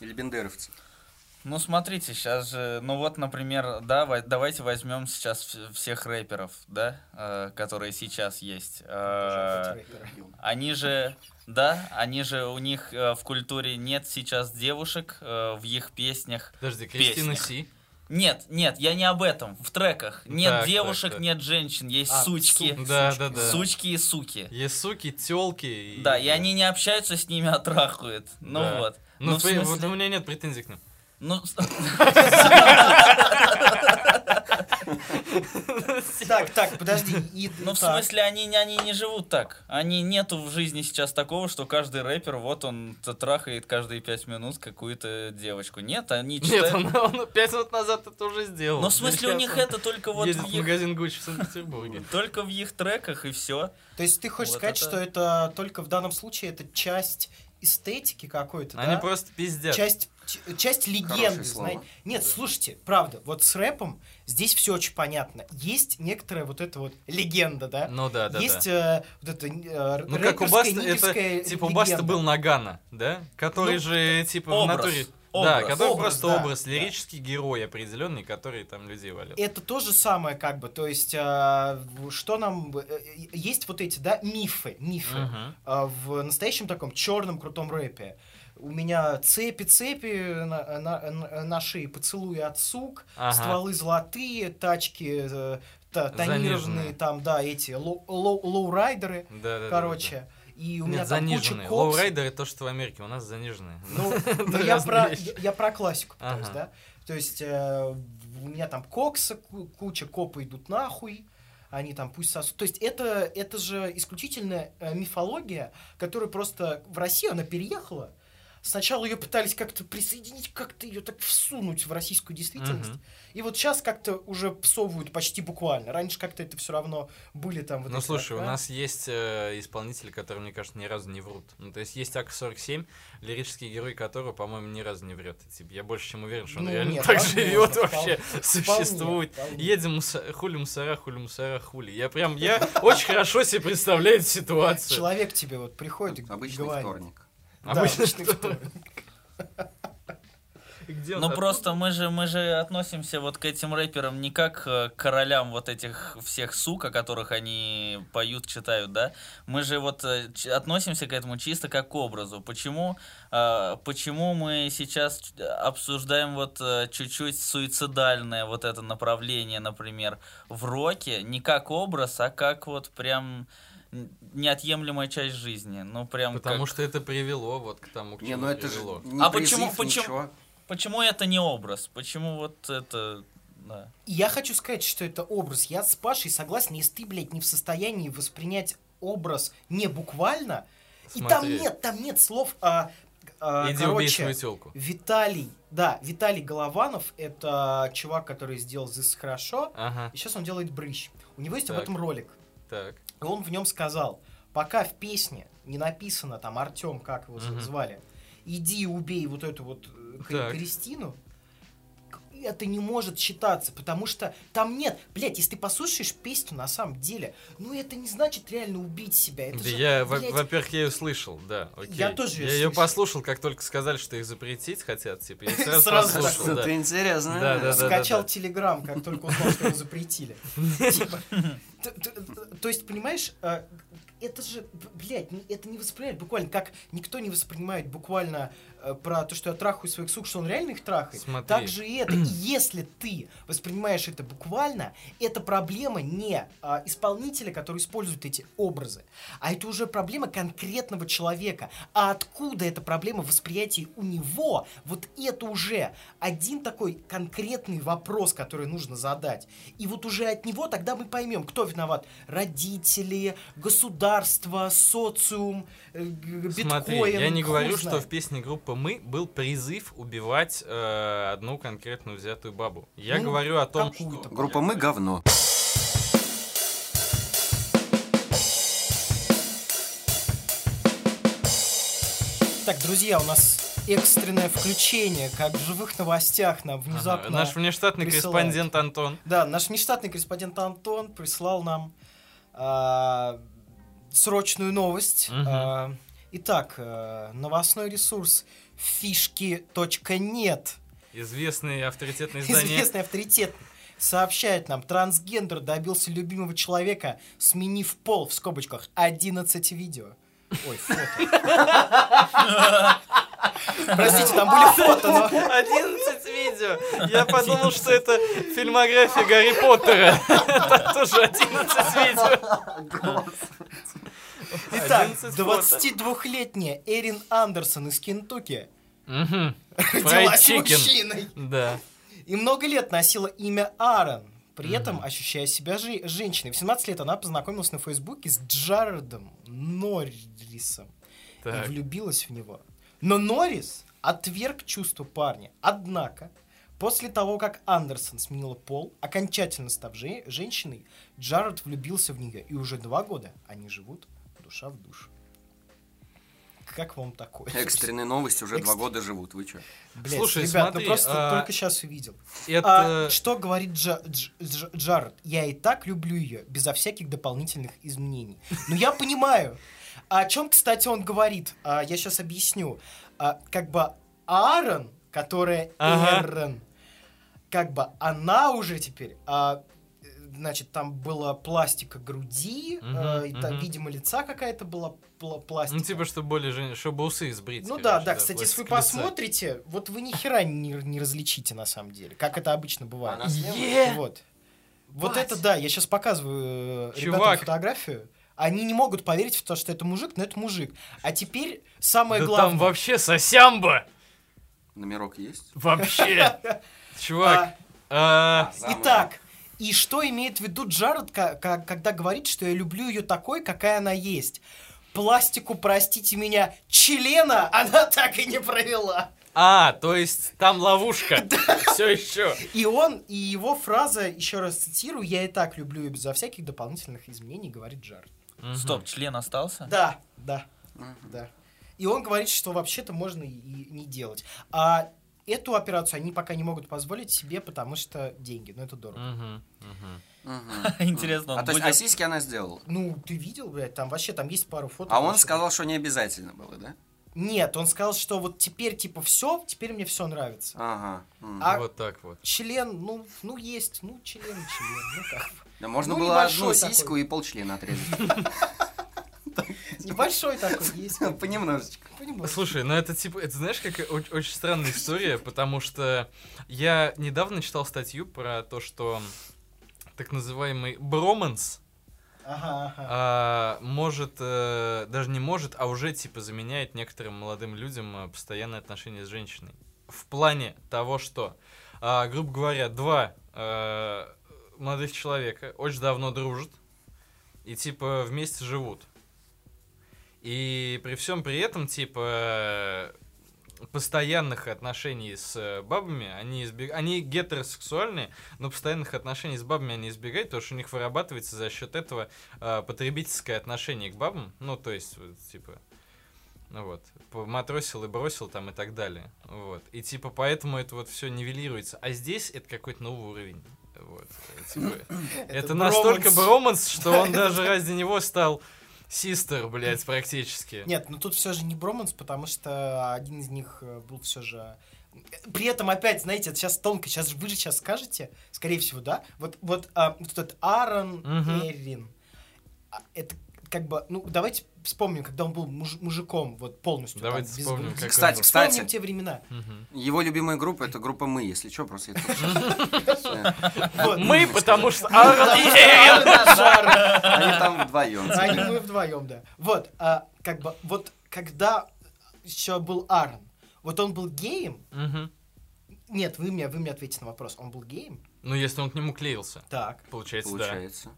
Или бендеровцы. Ну, смотрите, сейчас же, ну вот, например, да, давайте возьмем сейчас в- всех рэперов, да, э, которые сейчас есть. Э, Они же, да, они же, у них э, в культуре нет сейчас девушек э, в их песнях. Подожди, Кристина. Си. Нет, нет, я не об этом. В треках нет Так, так, девушек, так. нет женщин, есть А, сучки. су- Да, сучки. да, да. Сучки и суки. Есть суки, телки. Да, и они не общаются с ними, а трахают. Ну Да. вот. Ну, Ну, в в- вот смысле- у меня нет претензий к ним. Ну, Так, так, подожди. и- ну, в смысле, они, не- они не живут так. Они нету в жизни сейчас такого, что каждый рэпер, вот он трахает каждые пять минут какую-то девочку. Нет, они Нет, читают... он, он пять минут назад это уже сделал. Ну, в смысле, у них это только вот в в их... магазин Гуччи в Санкт-Петербурге. Только в их треках и все. То есть ты хочешь Вот сказать, это- что это только в данном случае это часть эстетики какой-то, Они да? просто пиздят. часть, ч- часть легенды, знаете. Нет, слушайте, правда, вот с рэпом здесь все очень понятно. Есть некоторая вот эта вот легенда, да? Ну да, да, Есть да. э, вот это э, Ну как у Баста, это типа у Баста легенда. был Нагана, да? Который Ну, же типа в образ. Да, который Образ, просто да, образ, да. лирический герой определенный, который там людей валит. Это то же самое, как бы, то есть, в- что нам... э, э, Есть вот эти, да, мифы, мифы Мгм. а, в настоящем таком черном крутом рэпе. У меня цепи-цепи на, на- на- на шее, поцелуи от сук, Ага. стволы золотые, тачки э, та- тонированные, Заниженные. там, да, эти лоу- лоу- лоурайдеры, Да-да-да-да-да. короче. И у меня Нет, там куча заниженные. кокс. Лоурайдер это то, что в Америке, у нас заниженные. Ну, ну, я, про, я, классику пытаюсь, да? То есть э, у меня там кокса, ку- куча копы идут нахуй, они там пусть сосут. То есть это, это же исключительная э, мифология, которая просто в Россию, она переехала. Сначала ее пытались как-то присоединить, как-то ее так всунуть в российскую действительность. Мгм. И вот сейчас как-то уже псовывают почти буквально. Раньше как-то это все равно были там вот Ну слушай, у рака. нас есть э, исполнители, которые, мне кажется, ни разу не врут. Ну, то есть есть АК-47, лирический герой которого, по-моему, ни разу не врет. Типа, я больше чем уверен, что он Ну, реально нет, так возможно, живет вполне- вообще, вполне, существует. вполне. Едем, муса- хули мусора, хули мусора, хули. Я прям, я очень хорошо себе представляю эту ситуацию. Человек тебе вот приходит и Обычный говорит. вторник. Обычный вторник. Где Ну просто мы же мы же относимся вот к этим рэперам не как э, к королям вот этих всех сук, о которых они поют, читают, да? Мы же вот э, относимся к этому чисто как к образу. Почему э, почему мы сейчас обсуждаем вот чуть-чуть суицидальное вот это направление, например, в роке не как образ, а как вот прям неотъемлемая часть жизни. Ну прям Потому как- что это привело вот к тому, к Не, чему ну это же привело. не А почему- призыв, почему- ничего. Почему это не образ? Почему вот это... Да. Я хочу сказать, что это образ. Я с Пашей согласен, если ты, блядь, не в состоянии воспринять образ не буквально, и там Смотри. нет, там нет слов, а, а, Иди убей короче, свою телку. Виталий, да, Виталий Голованов, это чувак, который сделал «Здесь хорошо», Ага, и сейчас он делает брыщ. У него есть об Так. этом ролик. так. И он в нем сказал, пока в песне не написано там Артем, как его звали, иди убей вот эту вот э, Так. Кристину, это не может считаться, потому что там нет, блядь, если ты послушаешь песню на самом деле, ну это не значит реально убить себя. Это Да же, я, блядь, во-первых, я ее слышал, да, окей. Я тоже её Я ее слышал. послушал, как только сказали, что их запретить хотят, типа, я сразу, Сразу послушал, Это да. интересно. Да, да, да. скачал телеграм, как только узнал, что его запретили. Типа, То есть, понимаешь, э, это же, блядь, это не воспринимает буквально, как никто не воспринимает буквально про то, что я трахаю своих сук, что он реально их трахает. Смотри. Так же и это. И если ты воспринимаешь это буквально, это проблема не а, исполнителя, который использует эти образы, а это уже проблема конкретного человека. А откуда эта проблема восприятия у него, вот это уже один такой конкретный вопрос, который нужно задать. И вот уже от него тогда мы поймем, кто виноват. Родители, государство, социум, э, биткоин. Смотри, я не говорю, что знает. в песне группы «Мы» был призыв убивать э, одну конкретную взятую бабу. Я Ну, говорю о том, что... Группа «Мы» говно. Так, друзья, у нас экстренное включение, как в живых новостях нам Ага, внезапно... Наш внештатный присылают. корреспондент Антон. Да, наш внештатный корреспондент Антон прислал нам а, срочную новость. Мгм. А, итак, а, новостной ресурс фишки.нет, Известный авторитетное издание. известный авторитет, сообщает нам, трансгендер добился любимого человека, сменив пол, в скобочках, 11 видео. Ой, фото. Простите, там были фото, но... 11 видео. Я подумал, что это фильмография Гарри Поттера. Там тоже 11 видео. Итак, 11 фото. 22-летняя Эрин Андерсон из Кентукки родилась мужчиной Да. и много лет носила имя Аарон, при этом ощущая себя жи- женщиной. В 17 лет она познакомилась на Фейсбуке с Джаредом Норрисом и влюбилась в него. Но Норрис отверг чувства парня. Однако, после того, как Андерсон сменила пол, окончательно став же- женщиной, Джаред влюбился в нее. И уже два года они живут душа в душу. Как вам такое? Экстренные новости уже два года живут, вы чё? Блядь, Слушай, ребят, смотри, ну просто а, только сейчас увидел. Это... А что говорит Джа- Дж- Дж- Джаред? Я и так люблю ее, безо всяких дополнительных изменений. Ну, я понимаю. О чем, кстати, он говорит? А, я сейчас объясню. А, как бы Аарон которая Ага. Эрен. Как бы она уже теперь, а, значит, там была пластика груди, Мгм, э, и там, мгм. видимо, лица какая-то была пла- пластика. Ну, типа, чтобы более жен... чтобы усы сбрить. Ну короче, да, да, кстати, если вы лица. посмотрите, вот вы ни хера не, не различите на самом деле, как это обычно бывает. Она! Вот. Вот это да, я сейчас показываю э, ребятам Чувак. фотографию. Они не могут поверить в то, что это мужик, но это мужик. А теперь самое Да главное. там вообще сосямба! Номерок есть? Вообще! Чувак, а, Замужем. Итак, и что имеет в виду Джаред, когда говорит, что я люблю ее такой, какая она есть? Пластику, простите меня, члена она так и не провела. а, то есть там ловушка. Все еще. И он, и его фраза, еще раз цитирую, я и так люблю ее безо всяких дополнительных изменений, говорит Джаред. Стоп, член остался? Да, да, да. И он говорит, что вообще-то можно и не делать. А эту операцию они пока не могут позволить себе, потому что деньги, ну это дорого. Интересно, А то есть, а сиськи она сделала? Ну, ты видел, блядь, там вообще, там есть пару фото. А он сказал, что не обязательно было, да? Нет, он сказал, что вот теперь, типа, все, теперь мне все нравится. Ага. А- Вот так вот. Член, ну, ну есть, ну, член, член, ну как. Да можно ну, было одну сиську такой. и полчлена отрезать. Небольшой такой есть. Понимаю. Слушай, ну это типа, это знаешь, как очень странная история, потому что я недавно читал статью про то, что так называемый броманс Ага, ага. а, может, э, даже не может, а уже типа заменяет некоторым молодым людям э, постоянные отношения с женщиной. В плане того, что, а, грубо говоря, два э, молодых человека очень давно дружат и типа вместе живут. И при всем при этом, типа, постоянных отношений с э, бабами, они, избег... они гетеросексуальные, но постоянных отношений с бабами они избегают, потому что у них вырабатывается за счет этого э, потребительское отношение к бабам, ну, то есть, вот, типа, ну вот, матросил и бросил там и так далее, вот, и типа поэтому это вот все нивелируется, а здесь это какой-то новый уровень, вот, э, типа, это настолько броманс, что он даже ради него стал систер, блядь, практически. Нет, ну тут все же не броманс, потому что один из них э, был все же... При этом опять, знаете, это сейчас тонко, сейчас вы же сейчас скажете, скорее всего, да? Вот, вот, а, вот этот Аарон Мгм. Эрин, а, это как бы, ну, давайте вспомним, когда он был муж- мужиком, вот полностью. там, Давайте без вспомним, груди. как он Кстати, был. кстати. Вспомним те времена. Мгм. Его любимая группа это группа Мы, если что, просто. Мы, потому что. Они там вдвоем. Они мы вдвоем, да. Вот, а, как бы, вот когда еще был Аарон, вот он был геем. Нет, вы мне, вы мне ответите на вопрос. Он был геем? Ну, если он к нему клеился, Так. получается, да. Получается.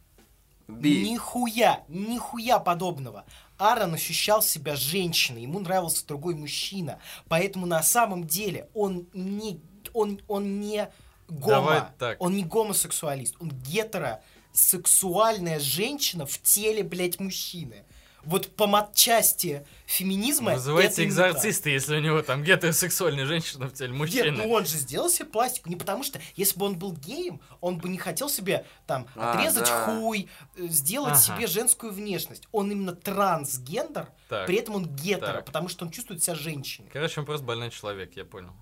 Би. Нихуя, нихуя подобного. Аарон ощущал себя женщиной, ему нравился другой мужчина. Поэтому на самом деле он не, он, он не гомо. Он не гомосексуалист. Он гетеросексуальная женщина в теле, блядь, мужчины. Вот по матчасти феминизма Называйте экзорциста, если у него там гетеросексуальная женщина в теле Нет, мужчины. ну он же сделал себе пластику, не потому что, если бы он был геем, он бы не хотел себе там А, отрезать да. хуй, э, сделать Ага. себе женскую внешность. Он именно трансгендер, Так. при этом он гетеро, Так. потому что он чувствует себя женщиной. Короче, он просто больной человек, я понял.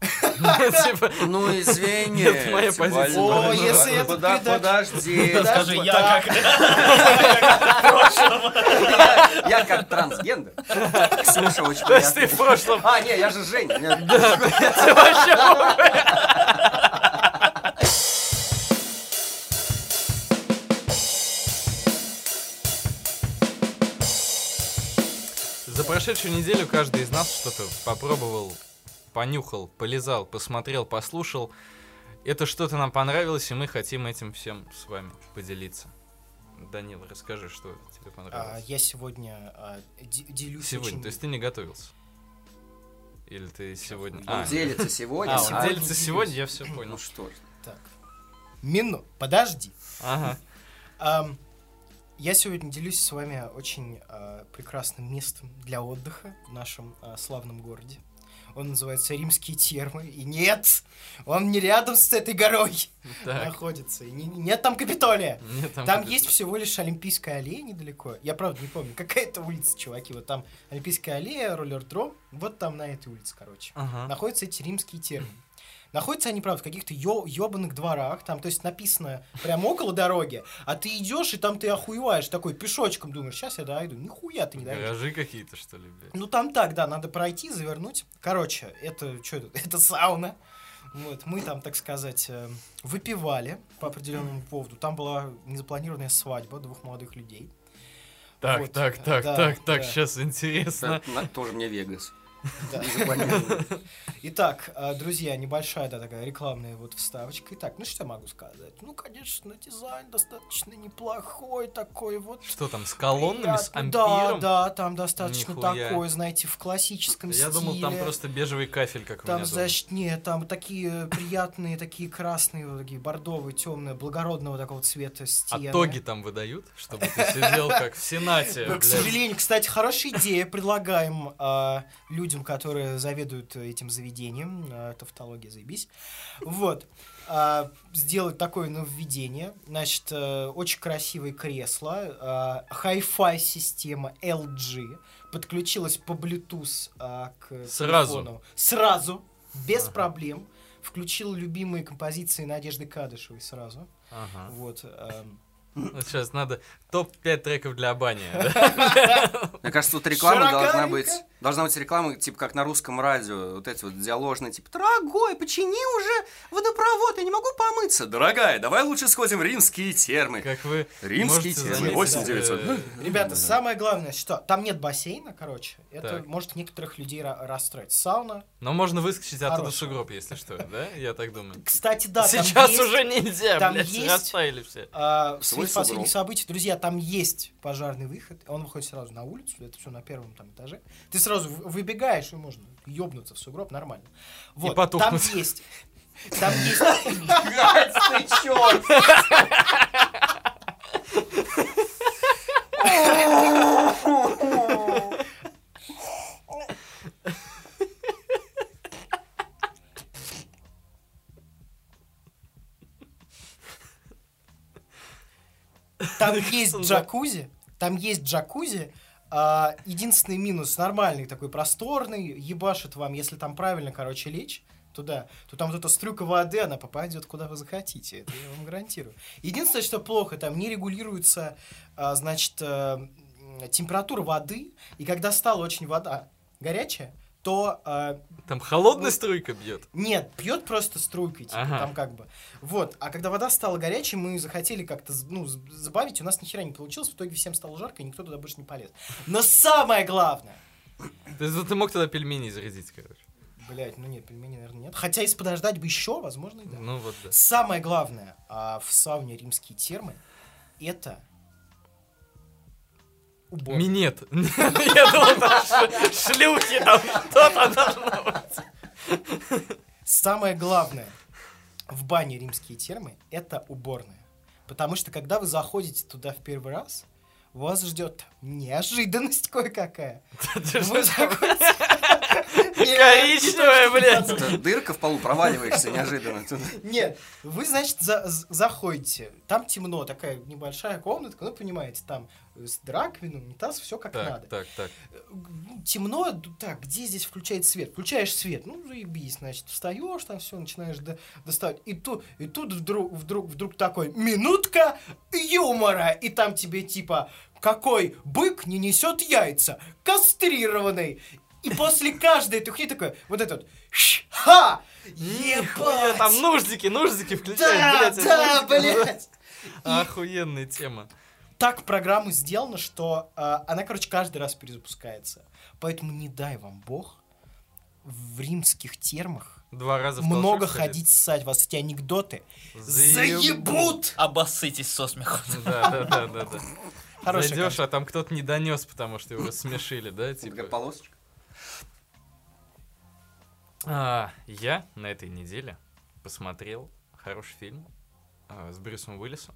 Типа, Ну извини. Это моя позиция. О, если это подожди. Скажи, я как... Я, как трансгендер. Ксюша очень То есть ты в прошлом... А, не, я же Женя. Ты вообще За прошедшую неделю каждый из нас что-то попробовал, понюхал, полезал, посмотрел, послушал. Это что-то нам понравилось, и мы хотим этим всем с вами поделиться. Данил, расскажи, что тебе А, понравилось. я сегодня а, де- делюсь Сегодня, очень- то есть ты не готовился? Или ты сегодня... Он делится сегодня. А, он а- делится сегодня, я все Ну понял. что ж. Так. Мину, подожди. Ага. Ам, я сегодня делюсь с вами очень а, прекрасным местом для отдыха в нашем а, славном городе. Он называется Римские термы. И нет, он не рядом с этой горой Так, находится. И не- нет там Капитолия. нет, там, Там есть всего лишь Олимпийская аллея недалеко. Я правда не помню, какая это улица, чуваки. Вот там Олимпийская аллея, роллердром. Вот там на этой улице, короче. Ага. Находятся эти римские термы. Находятся они, правда, в каких-то ё- ёбаных дворах, там, то есть написано прямо около дороги, а ты идешь, и там ты охуеваешь, такой пешочком думаешь, сейчас я дойду. Нихуя ты не дойдешь. Гаражи какие-то, что ли, блядь? Ну там так, да, надо пройти, завернуть. Короче, это что это? Это сауна. Вот, мы там, так сказать, э, выпивали по определенному поводу. Там была незапланированная свадьба двух молодых людей. Так, Вот, так, так, да, так, так, да. сейчас интересно. Это на- тоже мне Вегас. Да. Итак, э, друзья, небольшая да, такая рекламная вот вставочка. Итак, ну что я могу сказать? Ну, конечно, дизайн достаточно неплохой такой вот. Что там, с колоннами, с Приятный. Да, ампиром? да, там достаточно Нихуя. такой, знаете, в классическом Я стиле. думал, там просто бежевый кафель, как у Там, меня дома. значит, нет, там такие приятные, такие красные, вот такие бордовые, темные, благородного такого цвета А стены. тоги там выдают, чтобы ты сидел как в Сенате, К сожалению, кстати, хорошая идея. Предлагаем а, людям, которые заведуют этим заведением, а, тавтология, заебись, вот, а, сделать такое нововведение. Значит, э, очень красивые кресла, а, hi-fi система LG, подключилась по Bluetooth к Сразу? телефону. Сразу, без Ага. проблем. Включил любимые композиции Надежды Кадышевой сразу. Ага. Вот. эм, Вот сейчас надо топ-5 треков для бани. Мне кажется, тут реклама должна быть, должна быть реклама, типа как на русском радио, вот эти вот диаложные, типа, дорогой, почини уже водопровод, я не могу помыться. Дорогая, давай лучше сходим в римские термы. Как вы Римские термы, заметить, 8900. э, Ребята, самое главное, что там нет бассейна, короче. Это может некоторых людей ра- расстроить. Сауна. Но можно выскочить Хорошо. сугроб, если что, да? Я так думаю. Кстати, да, Сейчас уже нельзя, блядь, растаяли все. а, свете последних событий, друзья, там есть пожарный выход. Он выходит сразу на улицу, это все на первом там этаже. Ты сразу выбегаешь, и можно ёбнуться в сугроб нормально. Вот, там потухнуть. есть. Там есть чё? Там есть джакузи, там есть джакузи. а, единственный минус нормальный такой просторный, ебашит вам, если там правильно, короче, лечь туда, то там вот эта струйка воды, она попадет куда вы захотите, это я вам гарантирую. Единственное, что плохо, там не регулируется, а, значит, э, температура воды, и когда стала очень вода горячая, то а, Там холодная Ну, струйка бьет. нет, пьет просто струйкой, типа, Ага. там как бы. Вот. А когда вода стала горячей, мы захотели как-то, ну, забавить, у нас ни хера не получилось, в итоге всем стало жарко, и никто туда больше не полез. Но самое главное, Ты, ты мог тогда пельмени зарядить, короче. блять, ну нет, пельмени, наверное, нет. Хотя если подождать бы еще, возможно, и да. Ну вот да. Самое главное а, в сауне римские термы это убор. Минет. Я думал, шлюхи, там что-то должно быть. Самое главное в бане римские термы это уборная. Потому что когда вы заходите туда в первый раз, вас ждет неожиданность кое-какая. Вы заходите- Коричневая, блядь. Дырка в полу, проваливаешься неожиданно. Нет, вы, значит, заходите, там темно, такая небольшая комнатка, ну, понимаете, там э, с раковиной, унитаз, все как Так, надо. так, так. Ну, Темно, так, где здесь включается свет? Включаешь свет, ну, заебись, значит, встаешь, там все, начинаешь до- доставать. И, тут и тут вдруг, вдруг, вдруг такой, минутка юмора, и там тебе типа, какой бык не несет яйца, кастрированный. И после каждой этой хуйни такой, вот этот, ха, ебать, там нуждики, нуждики да, включают, блядь. да, ну, блядь. Охуенная тема. так программа сделана, что э, она, короче, каждый раз перезапускается. Поэтому не дай вам бог в римских термах Два раза в много ходить ссать. Вас эти анекдоты Заебут. заебут! Обоссытесь со смеху. Да, да, да, да, да. Хорошая Зайдешь, а там кто-то не донес, потому что его смешили, да, типа. полосочка. А, я на этой неделе посмотрел хороший фильм а, с Брюсом Уиллисом.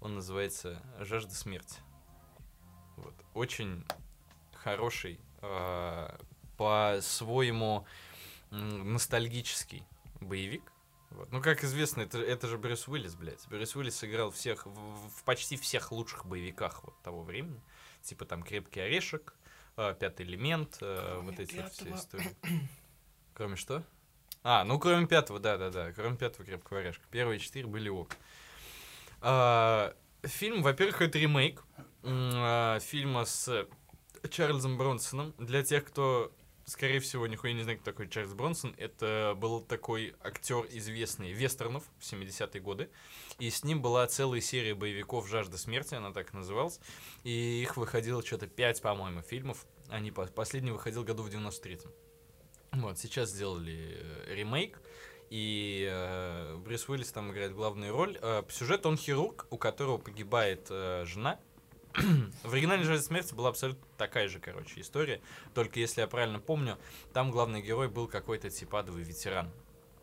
Он называется «Жажда смерти». Вот. Очень хороший, а, по-своему ностальгический боевик. Вот. Ну, как известно, это, это же Брюс Уиллис, блядь. Брюс Уиллис сыграл всех, в, в почти всех лучших боевиках вот того времени. Типа там «Крепкий орешек», э, «Пятый элемент», э, Кроме вот эти вот все «Пятого». истории. Кроме что? А, ну кроме пятого, да-да-да, кроме пятого «Крепкого орешка». Первые четыре были ок. А, фильм, во-первых, это ремейк а, фильма с Чарльзом Бронсоном. Для тех, кто, скорее всего, нихуя не знает, кто такой Чарльз Бронсон, это был такой актер известный вестернов в 70-е годы. И с ним была целая серия боевиков «Жажда смерти», она так называлась. И их выходило что-то 5, по-моему, фильмов. Они, по- последний выходил году в 93-м. Вот, сейчас сделали э, ремейк. И э, Брюс Уиллис там играет главную роль. Э, по он хирург, у которого погибает э, жена. В оригинальной «Жажде смерти» была абсолютно такая же, короче, история. Только, если я правильно помню, там главный герой был какой-то типа адовый ветеран.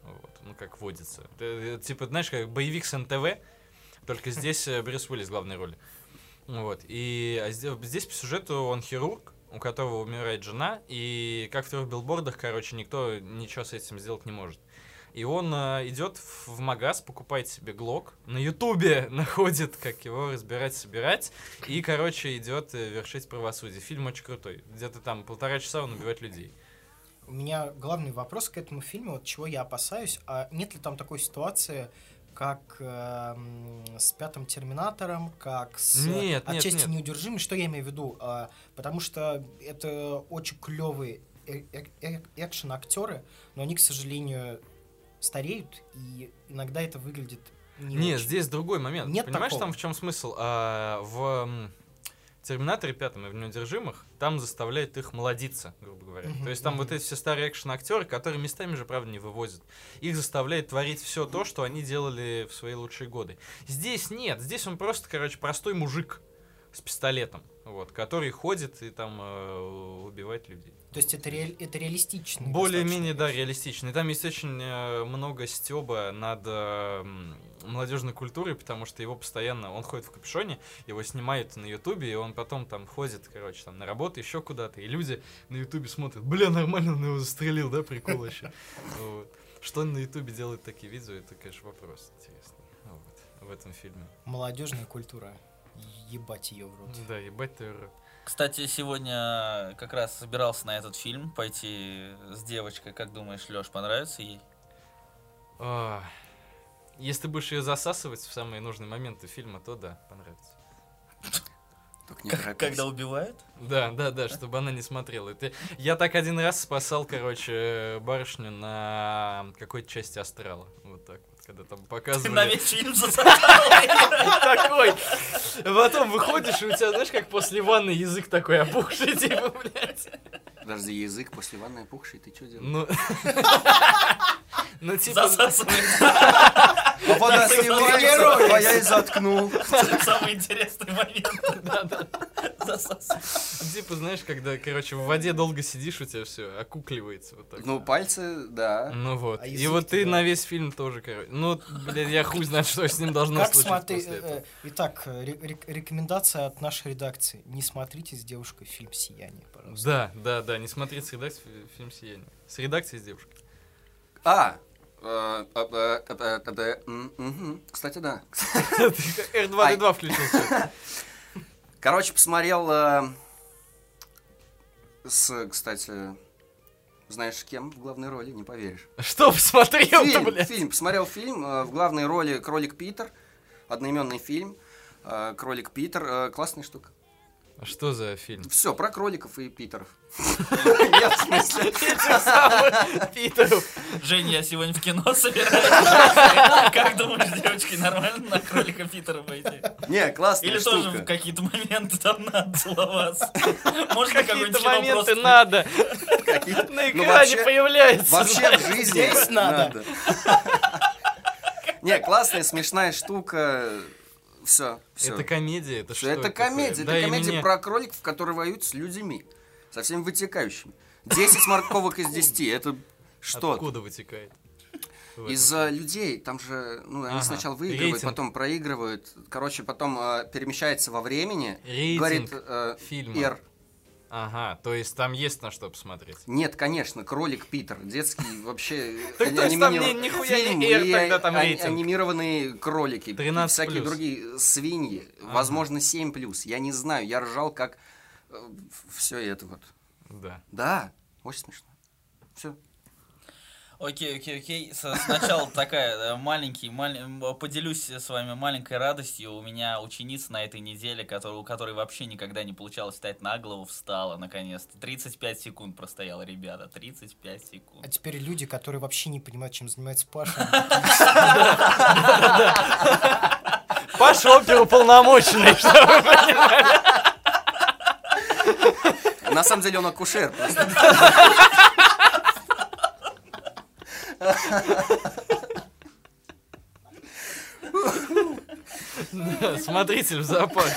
Вот, ну, как водится. Э, э, Типа, знаешь, как боевик с НТВ, только здесь э, Брюс Уиллис главной роли. Вот, и а зде- здесь по сюжету он хирург, у которого умирает жена, и как в трех билбордах, короче, никто ничего с этим сделать не может. И он э, идет в магаз, покупает себе глок, на ютубе находит, как его разбирать, собирать, и, короче, идет э, вершить правосудие. Фильм очень крутой. Где-то там полтора часа он убивает людей. У меня главный вопрос к этому фильму, вот чего я опасаюсь, а нет ли там такой ситуации, как эм, с пятым Терминатором, как с э, Нет, нет, отчасти нет. неудержимый? Что я имею в виду? А, потому что это очень клевые экшен актеры, но они, к сожалению, стареют, и иногда это выглядит не Нет, очень. здесь другой момент. Нет Понимаешь, такого. там в чем смысл? А, в Терминаторе пятом и в неудержимых там заставляет их молодиться, грубо говоря. Мгм, То есть там мгм. вот эти все старые экшен-актеры, которые местами же, правда, не вывозят. Их заставляет творить все то, что они делали в свои лучшие годы. Здесь нет, здесь он просто, короче, простой мужик с пистолетом, вот, который ходит и там э, убивает людей. То есть это, реаль- это реалистично. Более-менее, да, реалистично. И там есть очень э, много стеба над э, молодежной культурой, потому что его постоянно, он ходит в капюшоне, его снимают на ютубе, и он потом там ходит, короче, там на работу, еще куда-то, и люди на ютубе смотрят, бля, нормально он его застрелил, да, прикол еще. Вот. Что на ютубе делает такие видео, это, конечно, вопрос интересный. Вот, в этом фильме. Молодежная культура. Ебать ее в рот. Да, ебать ты рот. Кстати, сегодня как раз собирался на этот фильм пойти с девочкой. Как думаешь, Леш, понравится ей? А, Если ты будешь ее засасывать в самые нужные моменты фильма, то да, понравится. Только не Как- торопись. Когда убивают? Да, да, да, чтобы она не смотрела. Это... Я так один раз спасал, короче, барышню на какой-то части астрала. Вот так вот, когда там Ты на показывали. весь фильм такой. Потом выходишь, и у тебя, знаешь, как после ванны язык такой опухший, типа, блядь. Подожди, язык после ванны опухший, ты что делаешь? Ну... Ну, типа... Засасывает. вода сливается, а я и заткнул. Самый интересный момент. Засасывает. Типа, знаешь, когда, короче, в воде долго сидишь, у тебя все окукливается вот так. Ну, пальцы, да. Ну вот. А и вот ты да. на весь фильм тоже, короче. Ну, блядь, я хуй знает, что с ним должно Как случиться смотри... после этого. э, Итак, ре- ре- рекомендация от нашей редакции. Не смотрите с девушкой фильм «Сияние», пожалуйста. Да, да, да, не смотреть с редакцией фи- фильм «Сияние». С редакцией с девушкой. А, кстати, да. Ты R2D2 включился. Короче, посмотрел э, с, кстати, знаешь, кем в главной роли, не поверишь. Что посмотрел-то, Фильм, блядь? фильм, посмотрел фильм, э, в главной роли Кролик Питер, одноименный фильм, э, Кролик Питер, классная штука. А Что за фильм? Все, про кроликов и Питеров. Нет, в смысле. Питеров. Женя, я сегодня в кино собираюсь. Как думаешь, девочки, нормально на кролика Питера пойти? Не, классная Или тоже в какие-то моменты там надо целоваться? Какое-нибудь Какие-то моменты надо. На Ну, экране появляется. Вообще в жизни Здесь надо. Не, классная, смешная штука. Все, все. Это комедия, это что? Это комедия. Дай Это комедия про кроликов, которые воюют с людьми. Со всеми вытекающими. 10 морковок из 10. Это что? Откуда вытекает? Из-за людей, там же, ну, они Ага. сначала выигрывают, Рейтинг. потом проигрывают. Короче, потом э, перемещается во времени. Рейтинг Говорит э, фильма. Р. Ага, то есть там есть на что посмотреть. Нет, конечно, кролик Питер, детский вообще Так то есть там нихуя не R тогда там рейтинг. анимированные кролики, 13 всякие другие свиньи, возможно 7 плюс. Я не знаю, я ржал как все это вот. Да. Да, очень смешно. Все. Окей, окей, окей. Сначала такая э, маленький, маль- м, поделюсь с вами маленькой радостью. У меня ученица на этой неделе, которая, у которой вообще никогда не получалось встать на голову, встала наконец-то. 35 секунд простояла, ребята. 35 А секунд. теперь люди, которые вообще не понимают, чем занимается Паша. Паша оперуполномоченный, что вы понимали. На самом деле он акушер. просто. Смотритель в зоопарке.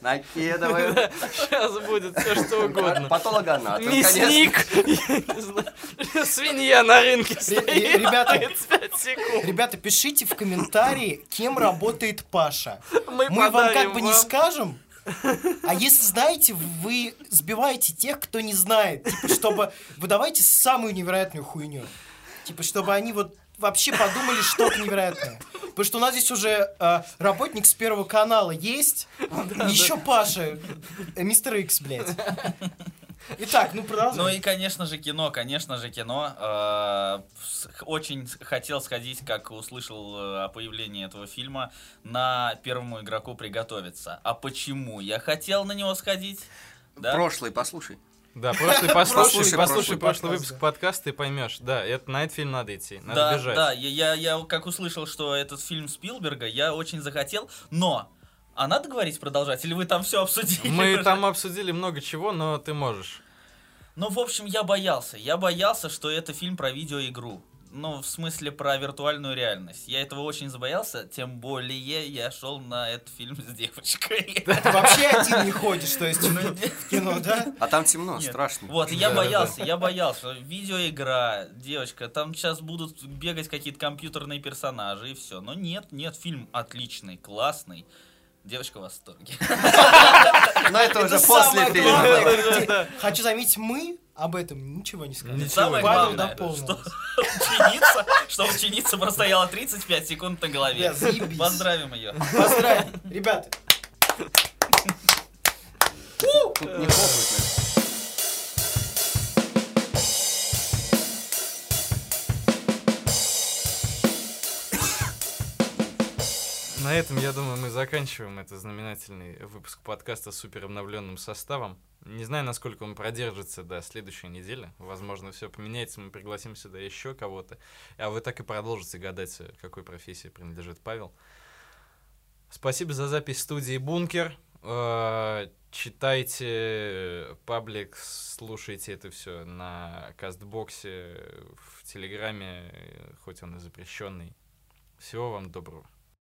Накидываю. Сейчас будет все что угодно. Патологоанатом, конечно. Мясник, не свинья на рынке стоит ребята, 35 секунд. Ребята, пишите в комментарии, кем работает Паша. Мы, Мы вам как бы не вам. скажем, а если знаете, вы сбиваете тех, кто не знает. Типа, чтобы... Вы давайте самую невероятную хуйню. Типа, чтобы они вот вообще подумали что-то невероятное. Потому что у нас здесь уже э, работник с Первого канала есть. И еще Паша. э, Мистер Икс, блядь. Итак, ну Ну продолжай. и, конечно же, кино, конечно же, кино. Э, Очень хотел сходить, как услышал э, о появлении этого фильма, на первому игроку приготовиться. А почему? Я хотел на него сходить. Да? Прошлый, послушай. Да, прошлый послушай, Послушай послушай прошлый выпуск да. подкаста, ты поймешь. Да, это на этот фильм надо идти, надо да, бежать. да, я, я, я как услышал, что этот фильм Спилберга, я очень захотел, но... А надо говорить продолжать? Или вы там все обсудили? Мы уже? там обсудили много чего, но ты можешь. Ну, в общем, я боялся. Я боялся, что это фильм про видеоигру. Ну, в смысле, про виртуальную реальность. Я этого очень забоялся, тем более я шел на этот фильм с девочкой. Ты вообще один не ходишь, то есть в кино, да? А там темно, страшно. Вот, и я боялся, я боялся. Видеоигра, девочка, там сейчас будут бегать какие-то компьютерные персонажи и все. Но нет, нет, фильм отличный, классный. Девочка в восторге. Но это уже после фильма. Хочу заметить, мы об этом ничего не сказали. Самое главное, что ученица, что ученица простояла 35 секунд на голове. Поздравим ее. Поздравим. Ребята, не хлопают, На этом, я думаю, мы заканчиваем этот знаменательный выпуск подкаста с супер обновленным составом. Не знаю, насколько он продержится до следующей недели. Возможно, все поменяется, мы пригласим сюда еще кого-то. А вы так и продолжите гадать, какой профессии принадлежит Павел. Спасибо за запись студии «Бункер». Э, Читайте паблик, слушайте это все на Кастбоксе, в Телеграме, хоть он и запрещенный. Всего вам доброго.